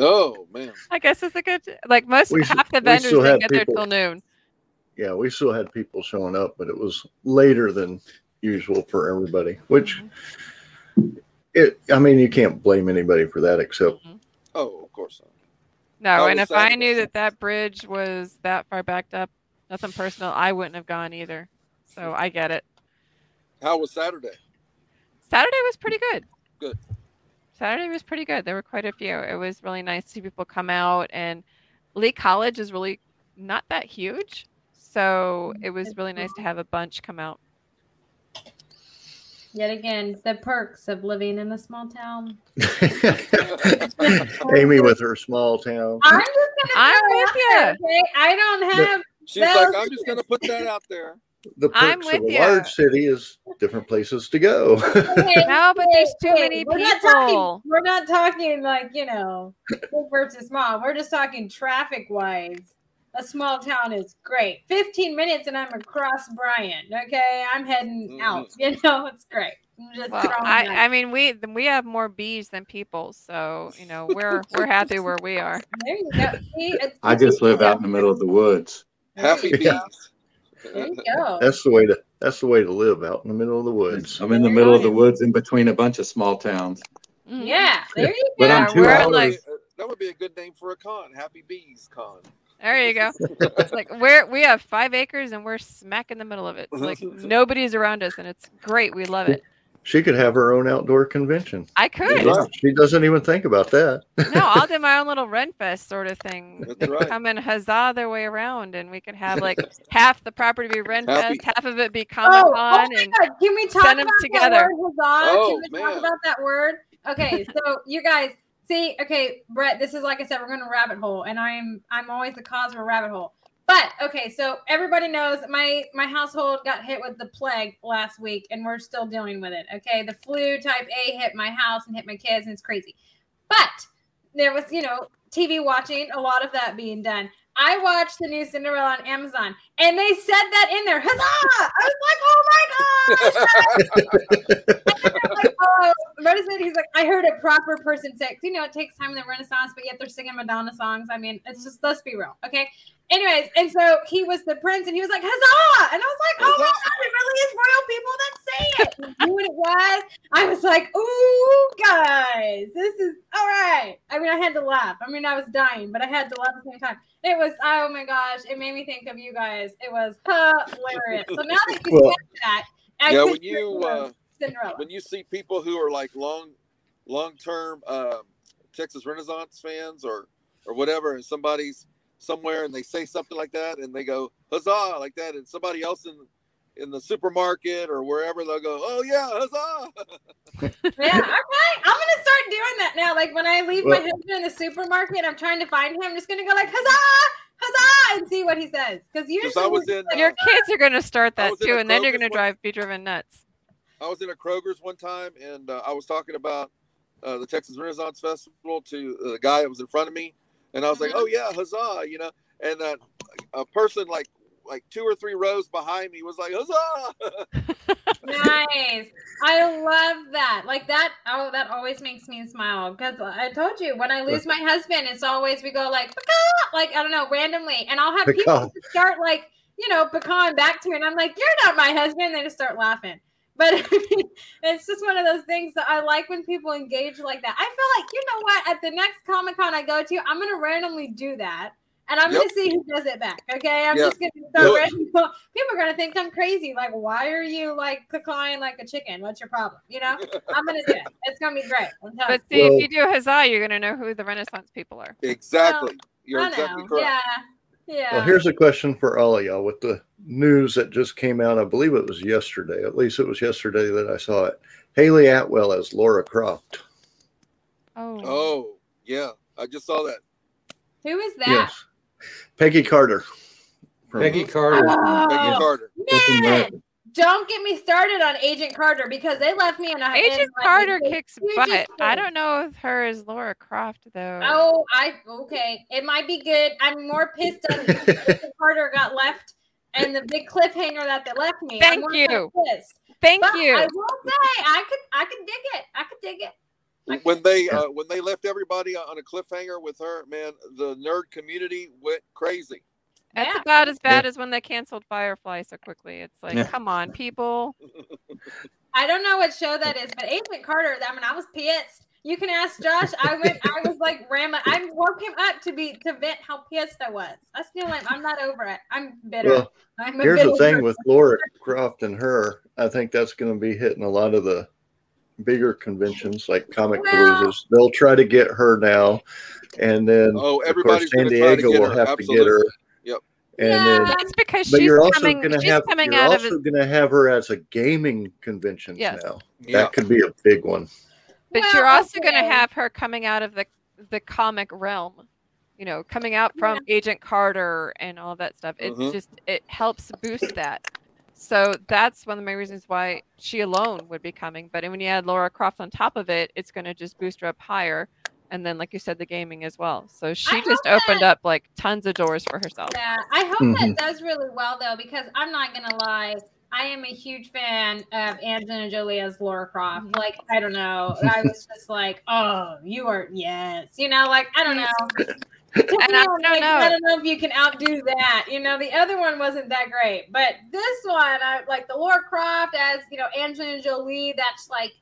Oh man. I guess it's a good like most We half the vendors didn't had get there till noon. Yeah, we still had people showing up, but it was later than usual for everybody. Which mm-hmm. it, I mean, you can't blame anybody for that except mm-hmm. Oh, of course not. No, How and if I knew that that bridge was that far backed up, nothing personal, I wouldn't have gone either. So I get it. How was Saturday? Saturday was pretty good. Good. Saturday was pretty good. There were quite a few. It was really nice to see people come out, and Lee College is really not that huge, so mm-hmm. it was really nice to have a bunch come out. Yet again, the perks of living in a small town. *laughs* Amy with her small town. I'm just gonna I'm with out there, ya. okay? I don't have She's Well- like, I'm just going to put that out there. The I'm perks of with a ya. large city is different places to go. *laughs* Okay, No, but there's too okay, many we're Not talking, people. we're not talking like, you know, big versus small. We're just talking traffic wise. A small town is great. 15 minutes and I'm across Bryan. Okay. I'm heading Mhm. out. *laughs* You know, it's great. I'm just Well, I. I mean, we we have more bees than people, so you know we're we're happy where we are. there you go. See, I just live out in the middle of the woods. Happy *laughs* bees. Yeah. There you *laughs* go. That's the way to that's the way to live out in the middle of the woods. I'm in the middle of the woods in between a bunch of small towns. Mhm. Yeah, there you But go. I'm we're hours. like- that would be a good name for a con. Happy Bees Con. There you go. It's like *laughs* we're we have five acres and we're smack in the middle of it. It's like *laughs* nobody's around us, and it's great. We love it. She could have her own outdoor convention. I could. Right. She doesn't even think about that. No, I'll *laughs* do my own little Ren Fest sort of thing. That's They can right. Come and huzzah their way around, and we can have like half the property be Ren Happy- Fest, half of it be Oh, Comic oh Con, my and God. Can we talk send 'em about together. That word, huzzah? Oh, Can we talk about that word? Okay, so you guys see, okay, Brett, this is like I said, we're going to rabbit hole, and I'm I'm always the cause of a rabbit hole. But okay, so everybody knows my my household got hit with the plague last week, and we're still dealing with it. Okay, the flu type A hit my house and hit my kids, and it's crazy. But there was, you know, TV watching, a lot of that being done. I watched the new Cinderella on Amazon, and they said that in there. Huzzah! I was like, oh my god! *laughs* like, oh? He's like, I heard a proper person say, you know, it takes time in the Renaissance, but yet they're singing Madonna songs. I mean, it's just, let's be real, okay? Anyways, and so he was the prince, and he was like, huzzah! And I was like, oh my god, it really is royal people that say it. You knew what it was? I was like, ooh, guys, this is all right. I mean, I had to laugh. I mean, I was dying, but I had to laugh at the same time. It was, oh my gosh, it made me think of you guys. It was hilarious. So now that you Well- said that, I Yeah, when you, uh, Cinderella. when you see people who are like long, long term um, Texas Renaissance fans or or whatever, and somebody's somewhere and they say something like that and they go huzzah like that, and somebody else in in the supermarket or wherever they'll go, oh yeah, huzzah! *laughs* Yeah, okay. I'm gonna start doing that now. Like when I leave my husband in the supermarket, I'm trying to find him. I'm just gonna go like huzzah, huzzah, and see what he says. Because usually Because I was in, your uh, kids are going to start that too, and then you're going to one- drive be driven nuts. I was in a Kroger's one time, and uh, I was talking about uh, the Texas Renaissance Festival to the guy that was in front of me, and I was like, Mhm. "Oh yeah, huzzah!" You know, and uh, a person like like two or three rows behind me was like, "Huzzah!" *laughs* nice. I love that. Like that. Oh, that always makes me smile. Because I told you, when I lose my husband, it's always we go like "Pecan," like I don't know, randomly, and I'll have people Pecan. just start like you know pecan back to me, and I'm like, "You're not my husband." And they just start laughing. But *laughs* I mean, it's just one of those things that I like when people engage like that. I feel like you know what? At the next Comic Con I go to, I'm gonna randomly do that. And I'm Yep. gonna see who does it back. Okay, I'm Yeah. just gonna start Do it. random. People are gonna think I'm crazy. Like, why are you like crying like a chicken? What's your problem? You know, *laughs* I'm gonna do it. It's gonna be great. But see, Well- if you do huzzah, you're going to know who the Renaissance people are. exactly. You're I exactly correct. Yeah, yeah. Well, here's a question for all of y'all with the news that just came out. I believe it was yesterday. At least it was yesterday that I saw it. Hayley Atwell as Laura Croft. Oh. Oh yeah, I just saw that. who is that? Yes. Peggy Carter. from- oh, Peggy Carter. Peggy Oh, Carter. man, don't get me started on Agent Carter because they left me in a in, Agent like, Carter kicks huge butt. I don't know if her is Laura Croft though. Oh, I okay. It might be good. I'm more pissed at *laughs* Agent Carter got left and the big cliffhanger that they left me. I'm Thank you. Thank But you. I will say I could I could dig it. I could dig it. When they uh, when they left everybody on a cliffhanger with her, man, the nerd community went crazy. That's Yeah. about as bad as when they canceled Firefly so quickly. It's like, Yeah. come on, people. *laughs* I don't know what show that is, but Agent Carter. I mean, I was pissed. You can ask Josh. I went. I was like rambling. I woke him up to be to vent how pissed I was. I still am. I'm not over it. I'm bitter. Well, I'm a here's the thing person. with Laura Croft and her. I think that's going to be hitting a lot of the bigger conventions like Comic Well- Paloozas. They'll try to get her now, and then Oh, of course San gonna try to Diego get will her. have to get her. Absolutely. Yep. And Yeah. then, That's because but she's you're also coming. going to She's have coming you're out of. also it- going to have her as a gaming convention Yes. now. Yeah. That could be a big one. But Well, you're also going to have her coming out of the the comic realm. You know, coming out from Agent Carter and all that stuff. It Mhm. just it helps boost that. So that's one of my reasons why she alone would be coming. But when you add Laura Croft on top of it, it's going to just boost her up higher. And then, like you said, the gaming as well. So she I just hope opened up like tons of doors for herself. Yeah, I hope Mhm. that does really well though, because I'm not gonna lie, I am a huge fan of Angelina Jolie as Laura Croft. Mhm. Like, I don't know, I was just like, oh, you are yes, you know, like I don't know. And I don't Like, know. I don't know if you can outdo that. You know, the other one wasn't that great, but this one, I like the Laura Croft as you know Angelina Jolie. That's like,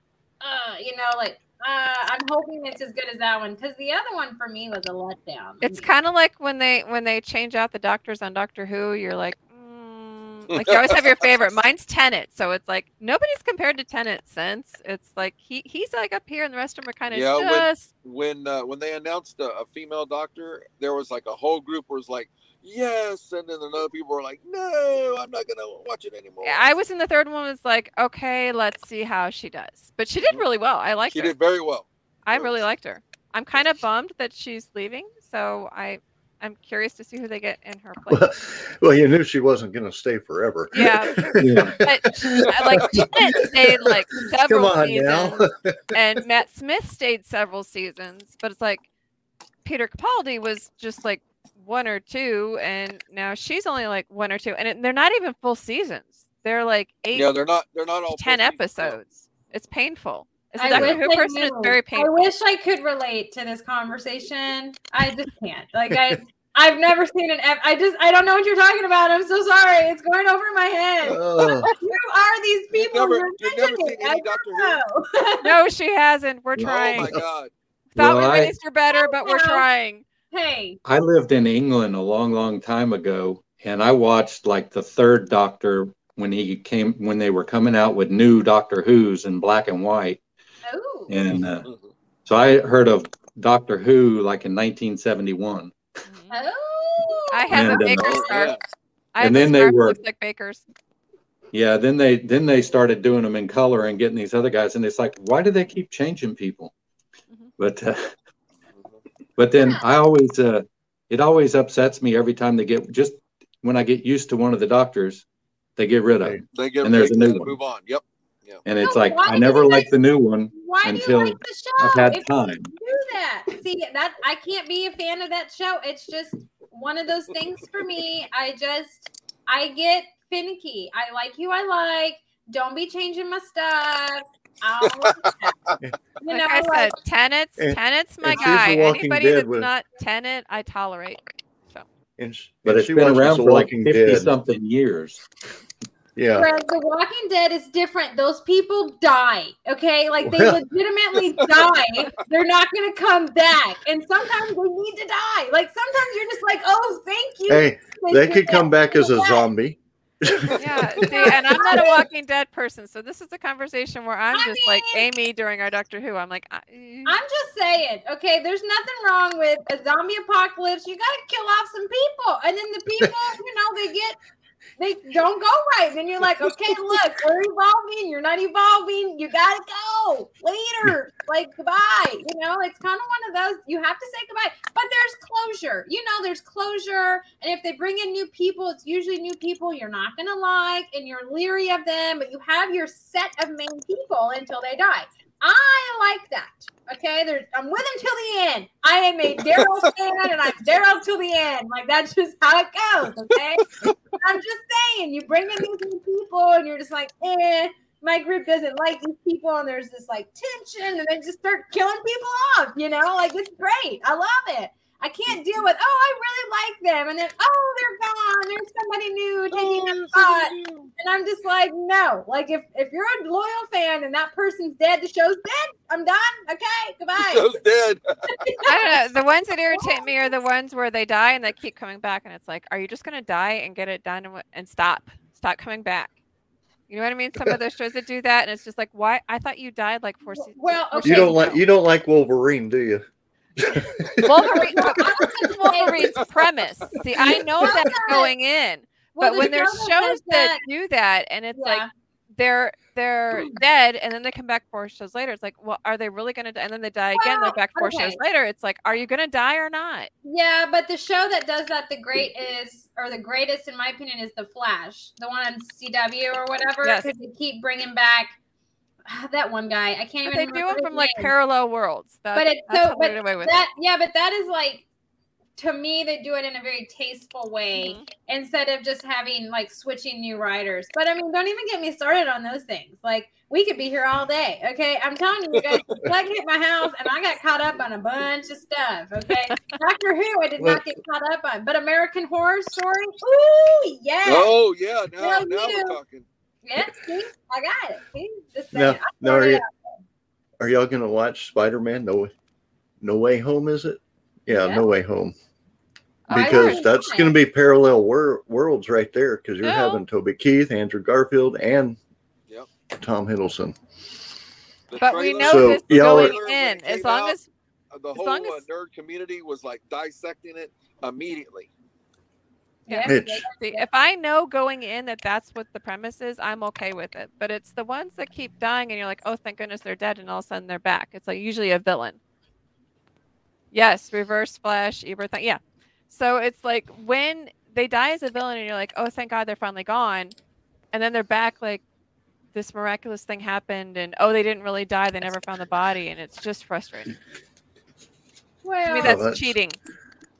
uh, you know, like. Uh, I'm hoping it's as good as that one because the other one for me was a letdown. It's kind of like when they when they change out the doctors on Doctor Who. You're like, mm, like you always have your favorite. *laughs* Mine's Tennant, so it's like nobody's compared to Tennant since it's like he he's like up here, and the rest of them are kind of Yeah, when- just when uh, when they announced a, a female doctor, there was like a whole group was like, yes, and then another people were like, no, I'm not gonna watch it anymore. Yeah, I was in the third one. Was like, okay, let's see how she does. But she did mm-hmm. really well. I liked she her. did very well. I really liked her. I'm kind of bummed that she's leaving, so I I'm curious to see who they get in her place. Well, *laughs* well, you knew she wasn't going to stay forever. Yeah. *laughs* Yeah. But I- like Tennant stayed like *laughs* Come several on seasons. now. and Matt Smith stayed several seasons, but it's like Peter Capaldi was just like one or two, and now she's only like one or two, and it, they're not even full seasons. They're like eight, Yeah, they're not they're not all ten full seasons, episodes. It's painful. As a I Doctor wish Who I person, it's knew. very I wish I could relate to this conversation. I just can't. Like I, I've never seen an. ep- I just I don't know what you're talking about. I'm so sorry. It's going over my head. *laughs* Who are these people? never- you're you've never mentioning? seen any I Doctor don't know. no, she hasn't. We're oh trying. Oh trying. my god. Thought Well, we I- raised her better, but we're trying. Hey, I lived in England a long, long time ago, and I watched like the third Doctor when he came when they were coming out with new Doctor Who's in black and white, oh, and uh, Mhm. so I heard of Doctor Who like in 1971. Mhm. oh, I had And, the uh, Oh, scarf. yeah. I And then they were- like Baker's. Yeah, then they then they started doing them in color and getting these other guys, and it's like, why do they keep changing people? Mhm. But uh, but then I always uh, it always upsets me every time they get just when I get used to one of the doctors, they get rid of Right. him, They get And there's a new one. move on. Yep. and it's No, like I never like the new one. why do until you like the show? I've had If time. you do that. See that I can't be a fan of that show. It's just one of those things for me. I just I get finicky. I like who I like. Don't be changing my stuff. I'll oh, *laughs* you Like know, I like, said, Tennant's And- Tennant's my and guy. Anybody Dead that's with- not Tenet, I tolerate. and, sh- But and it's she been around for like fifty Dead. something years. Yeah. Greg, The Walking Dead is different. Those people die. Okay, like they *laughs* legitimately die. They're not going to come back, and sometimes they need to die. Like sometimes you're just like, oh, thank you. Hey, they could come back as a You're zombie. Yeah, see, and I'm not a *laughs* Walking Dead person, so this is a conversation where I'm I just like Amy during our Doctor Who. I'm like, I, mm. I'm just saying, okay, there's nothing wrong with a zombie apocalypse. You got to kill off some people. And then the people, you know, they get, they don't go right. Then you're like, okay, look, we're evolving. You're not evolving. You got to go later. Like, goodbye. You know, it's kind of one of those, you have to say goodbye. But there's closure. You know, there's closure. And if they bring in new people, it's usually new people you're not to like and you're leery of them, but you have your set of main people until they die. I like that. Okay, there, I'm with him till the end. I am a Daryl *laughs* fan, and I'm Daryl till the end. Like that's just how it goes. Okay, I'm just saying, you bring in these new people, and you're just like, eh. My group doesn't like these people, and there's this like tension, and they just start killing people off. You know, like it's great. I love it. I can't deal with, oh, I really like them, and then oh, they're gone. There's somebody new taking their oh, spot. And I'm just like, no. Like if if you're a loyal fan and that person's dead, the show's dead. I'm done. Okay, goodbye. Show's dead. *laughs* I don't know. The ones that irritate me are the ones where they die and they keep coming back, and it's like, are you just gonna die and get it done and, and stop, stop coming back? You know what I mean? Some of those shows that do that, and it's just like, why? I thought you died like four seasons. Well, okay. You don't like you don't like Wolverine, do you? *laughs* Wolverine, Well, I was this is gonna say- Wolverine's premise. See, I know Well, that's going in, Well, but the when there's shows that do that, and it's like they're they're *clears throat* dead, and then they come back four shows later. It's like, well, are they really gonna die? And then they die again. They're back four shows later. It's like, are you gonna die or not? Yeah, but the show that does that the great is, or the greatest in my opinion, is The Flash, the one on CW or whatever. Yes. Because they keep bringing back *sighs* that one guy. I can't But even. they do it his from like name. parallel worlds. That's, But it's that's so. But get away with that, yeah, but that is like, to me, they do it in a very tasteful it. way Mhm. instead of just having like switching new writers. But I mean, don't even get me started on those things. Like we could be here all day. Okay, I'm telling you, you guys, *laughs* like hit my house, and I got caught up on a bunch of stuff. Okay, *laughs* Doctor Who, I did Well- not get caught up on, but American Horror Story, ooh, yeah, Oh yeah, now Well, now you- we're talking. Yeah, see, I got it. See, just Now, saying. I now are, you, are y'all gonna watch Spider-Man? No, No Way Home, is it? Yeah, Yeah. No Way Home. Because heard that's going to be parallel wor- worlds right there. Because you're Yeah. having Toby Keith, Andrew Garfield, and Yep. Tom Hiddleston. The But we know So, this y'all going when in as long out, as the as whole long uh, nerd community was like dissecting it immediately. Yeah, Mitch. If I know going in that that's what the premise is, I'm okay with it. But it's the ones that keep dying, and you're like, oh, thank goodness they're dead, and all of a sudden they're back. It's like usually a villain. Yes, Reverse Flash, Eobard. Th- yeah. So it's like when they die as a villain, and you're like, oh, thank God they're finally gone, and then they're back. Like this miraculous thing happened, and oh, they didn't really die. They never found the body, and it's just frustrating. well, To me, Oh, that's that's- cheating.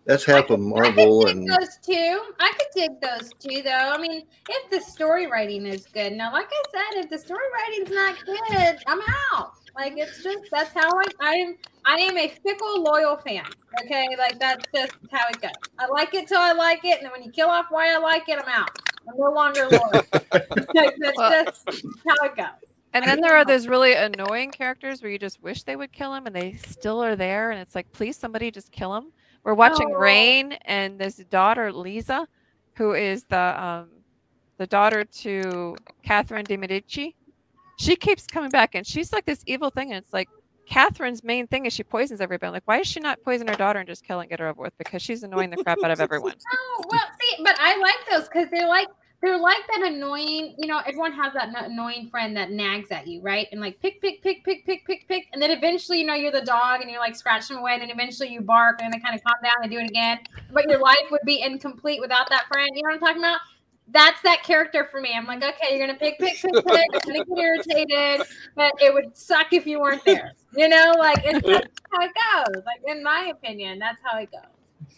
That's half of I Marvel dig and those two. I could dig those two, though. I mean, if the story writing is good. Now, like I said, if the story writing's not good, I'm out. Like it's just that's how I I am. I am a fickle, loyal fan. Okay, like that's just how it goes. I like it till I like it, and then when you kill off why I like it, I'm out. I'm no longer loyal. *laughs* like, that's Well- just how it goes. And then there are those really annoying characters where you just wish they would kill him and they still are there. And it's like, please, somebody just kill him. We're watching Oh. Reign and this daughter, Lisa, who is the um, the daughter to Catherine de Medici. She keeps coming back and she's like this evil thing. And it's like, Catherine's main thing is she poisons everybody. Like, why is she not poison her daughter and just kill and get her over with? Because she's annoying the crap out of everyone. *laughs* Oh well, see, but I like those because they're like they're like that annoying. You know, everyone has that annoying friend that nags at you, right? And like pick, pick, pick, pick, pick, pick, pick, and then eventually, you know, you're the dog and you're like scratch them away. And then eventually, you bark and they kind of calm down and do it again. But your life would be incomplete without that friend. You know what I'm talking about? That's that character for me. I'm like, okay, you're gonna pick, pick, pick, pick. I'm gonna get irritated, but it would suck if you weren't there. You know, like it's how it goes. Like in my opinion, that's how it goes.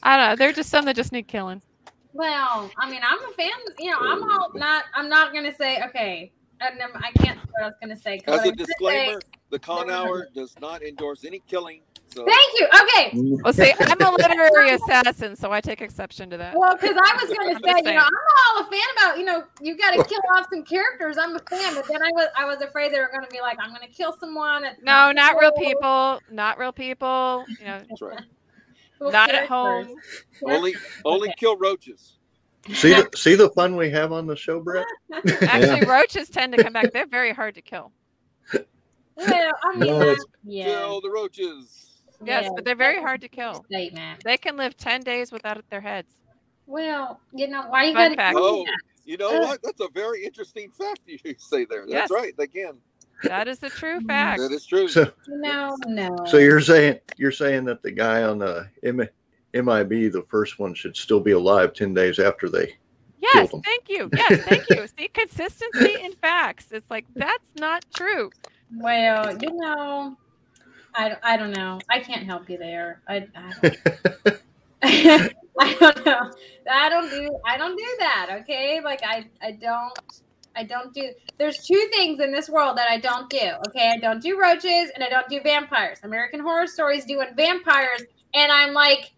I don't know. They're just some that just need killing. Well, I mean, I'm a fan. You know, I'm all not. I'm not gonna say okay. I, never, I can't say what I was gonna say. 'cause As what a I'm gonna say- disclaimer, the Con. Hour does not endorse any killing. So Thank you. Okay. Well, see, I'm a literary assassin, so I take exception to that. Well, because I was gonna say, you know, I'm all a fan about. You know, you got to kill off some characters. I'm a fan, but then I was, I was afraid they were gonna be like, I'm gonna kill someone. It's No, not real people. Not real people. You know, that's right. Cool not at home. Only *laughs* only kill roaches. see the see the fun we have on the show, Brett. *laughs* Actually, roaches tend to come back. They're very hard to kill. Well, I mean, No, yeah. Kill the roaches. Yes, yeah, but they're very hard to kill. Statement. They can live 10 days without their heads. Well, you know, why you Fun gotta fact. do Oh, you know Ugh. what? That's a very interesting fact *laughs* you say there. Yes. That's right. They can. That is the true mm-hmm. fact. That is true. So No, no. so you're saying you're saying that the guy on the M- MIB, the first one, should still be alive ten days after they. Yes, thank you. Yes, thank you. *laughs* See, consistency in facts. It's like, that's not true. Well, you know, I, I don't know. I can't help you there. I, I, don't, *laughs* *laughs* I don't know. I don't do I don't do that. Okay, like I I don't I don't do. There's two things in this world that I don't do. Okay, I don't do roaches and I don't do vampires. American Horror Stories doing vampires, and I'm like.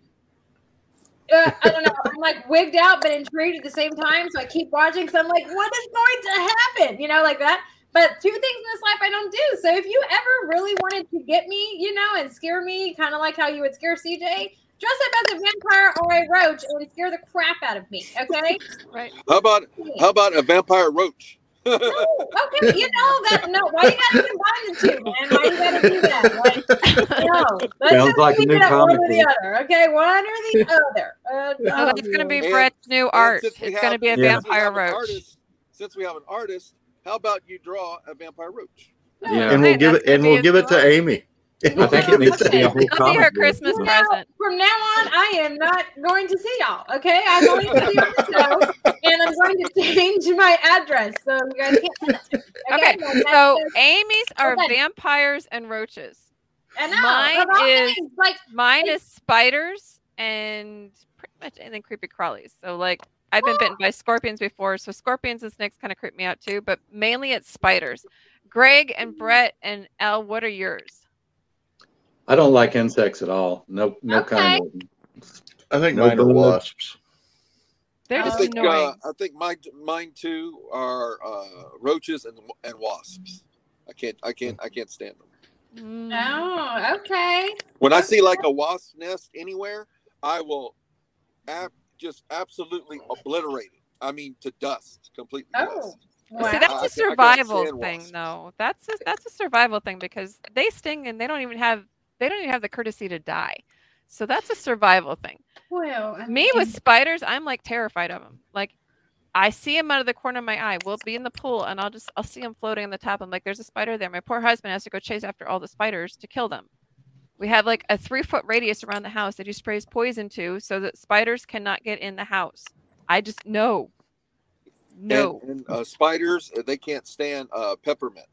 Uh, I don't know. I'm like wigged out but intrigued at the same time. So I keep watching. So I'm like, what is going to happen? You know, like that. But two things in this life I don't do. So if you ever really wanted to get me, you know, and scare me, kind of like how you would scare CJ, dress up as a vampire or a roach and scare the crap out of me. Okay. *laughs* Right. How about how about a vampire roach? No, okay, you know that. No, why do you gotta combine the two, man? Why do you gotta do that? Like, no, let's Sounds just like a new it at one or the other. Okay, one or the *laughs* other. Uh, So oh, that's going to be And- Brett's new art. since we It's going to be a Yeah. vampire have roach. artist- since we have an artist, how about you draw a vampire roach? Yeah. And we'll Right, give it and we'll give it to. Amy. I think it needs to be a whole That'll be her comic book. Christmas Now, present. from now on, I am not going to see y'all. Okay, I'm going to see you on the show, and I'm going to change my address so you guys can't send it to. Okay, So Amy's are Okay. vampires and roaches. And mine is- things, like Mine is spiders and pretty much anything creepy crawlies. So like I've been bitten by *gasps* scorpions before, so scorpions and snakes kind of creep me out too, but mainly it's spiders. Greg and mm-hmm. Brett and Elle, what are yours? I don't like insects at all. No, no kind of. I think No mine are wasps. They're I I just think annoying. uh, I think mine mine too are uh, roaches and and wasps. I can't I can't I can't stand them. Mm. oh, okay. When I see like a wasp nest anywhere, I will ab- just absolutely obliterate it. I mean to dust, completely Oh, dust. Wow. See, that's I a can't- I can't survival thing, wasps. though. That's a, that's a survival thing because they sting and they don't even have they don't even have the courtesy to die. So that's a survival thing. well, I Me with spiders, I'm like terrified of them. Like I see them out of the corner of my eye. We'll be in the pool and I'll just I'll see them floating on the top. I'm like, there's a spider there. My poor husband has to go chase after all the spiders to kill them. We have like a three foot radius around the house that he sprays poison to so that spiders cannot get in the house. I just no. No. And, and uh, spiders, uh, they can't stand uh, peppermint.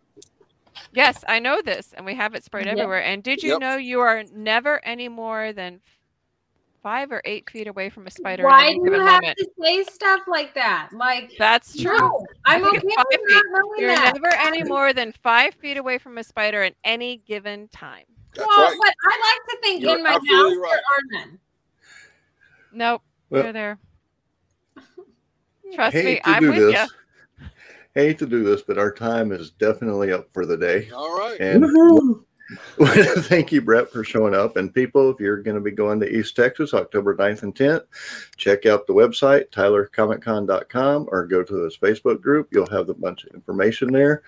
Yes, I know this, and we have it sprayed Yep. everywhere. And did you Yep. know you are never any more than five or eight feet away from a spider at why do you have moment? to say stuff like that? Like, That's true. no, I'm okay with not feet. knowing You're that. never any more than five feet away from a spider at any given time. That's well, right. but I like to think You're in my house right. there are none. Nope, Well- they're there. *laughs* Trust me, I'm do with you. This. Hate to do this, but our time is definitely up for the day. All right. And Woohoo! *laughs* thank you, Brett, for showing up. And people, if you're going to be going to East Texas October 9th and 10th, check out the website, tylercomiccon.com, or go to his Facebook group. You'll have a bunch of information there.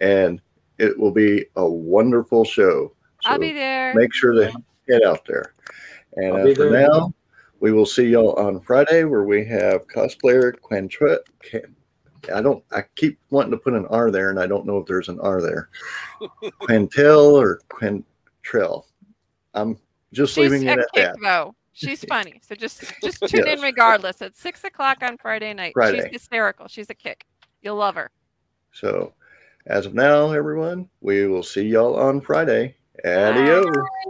And it will be a wonderful show. I'll be there. make sure to get out there. And uh, for there. now, we will see y'all on Friday where we have cosplayer Quantret. Can, I don't. I keep wanting to put an R there, and I don't know if there's an R there. *laughs* Quintel or Quintrell. I'm just She's leaving it at a kick that. though. She's funny. So just *laughs* just tune in regardless. It's six o'clock on Friday night. Friday. She's hysterical. She's a kick. You'll love her. So, as of now, everyone, we will see y'all on Friday. Adios.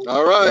All right.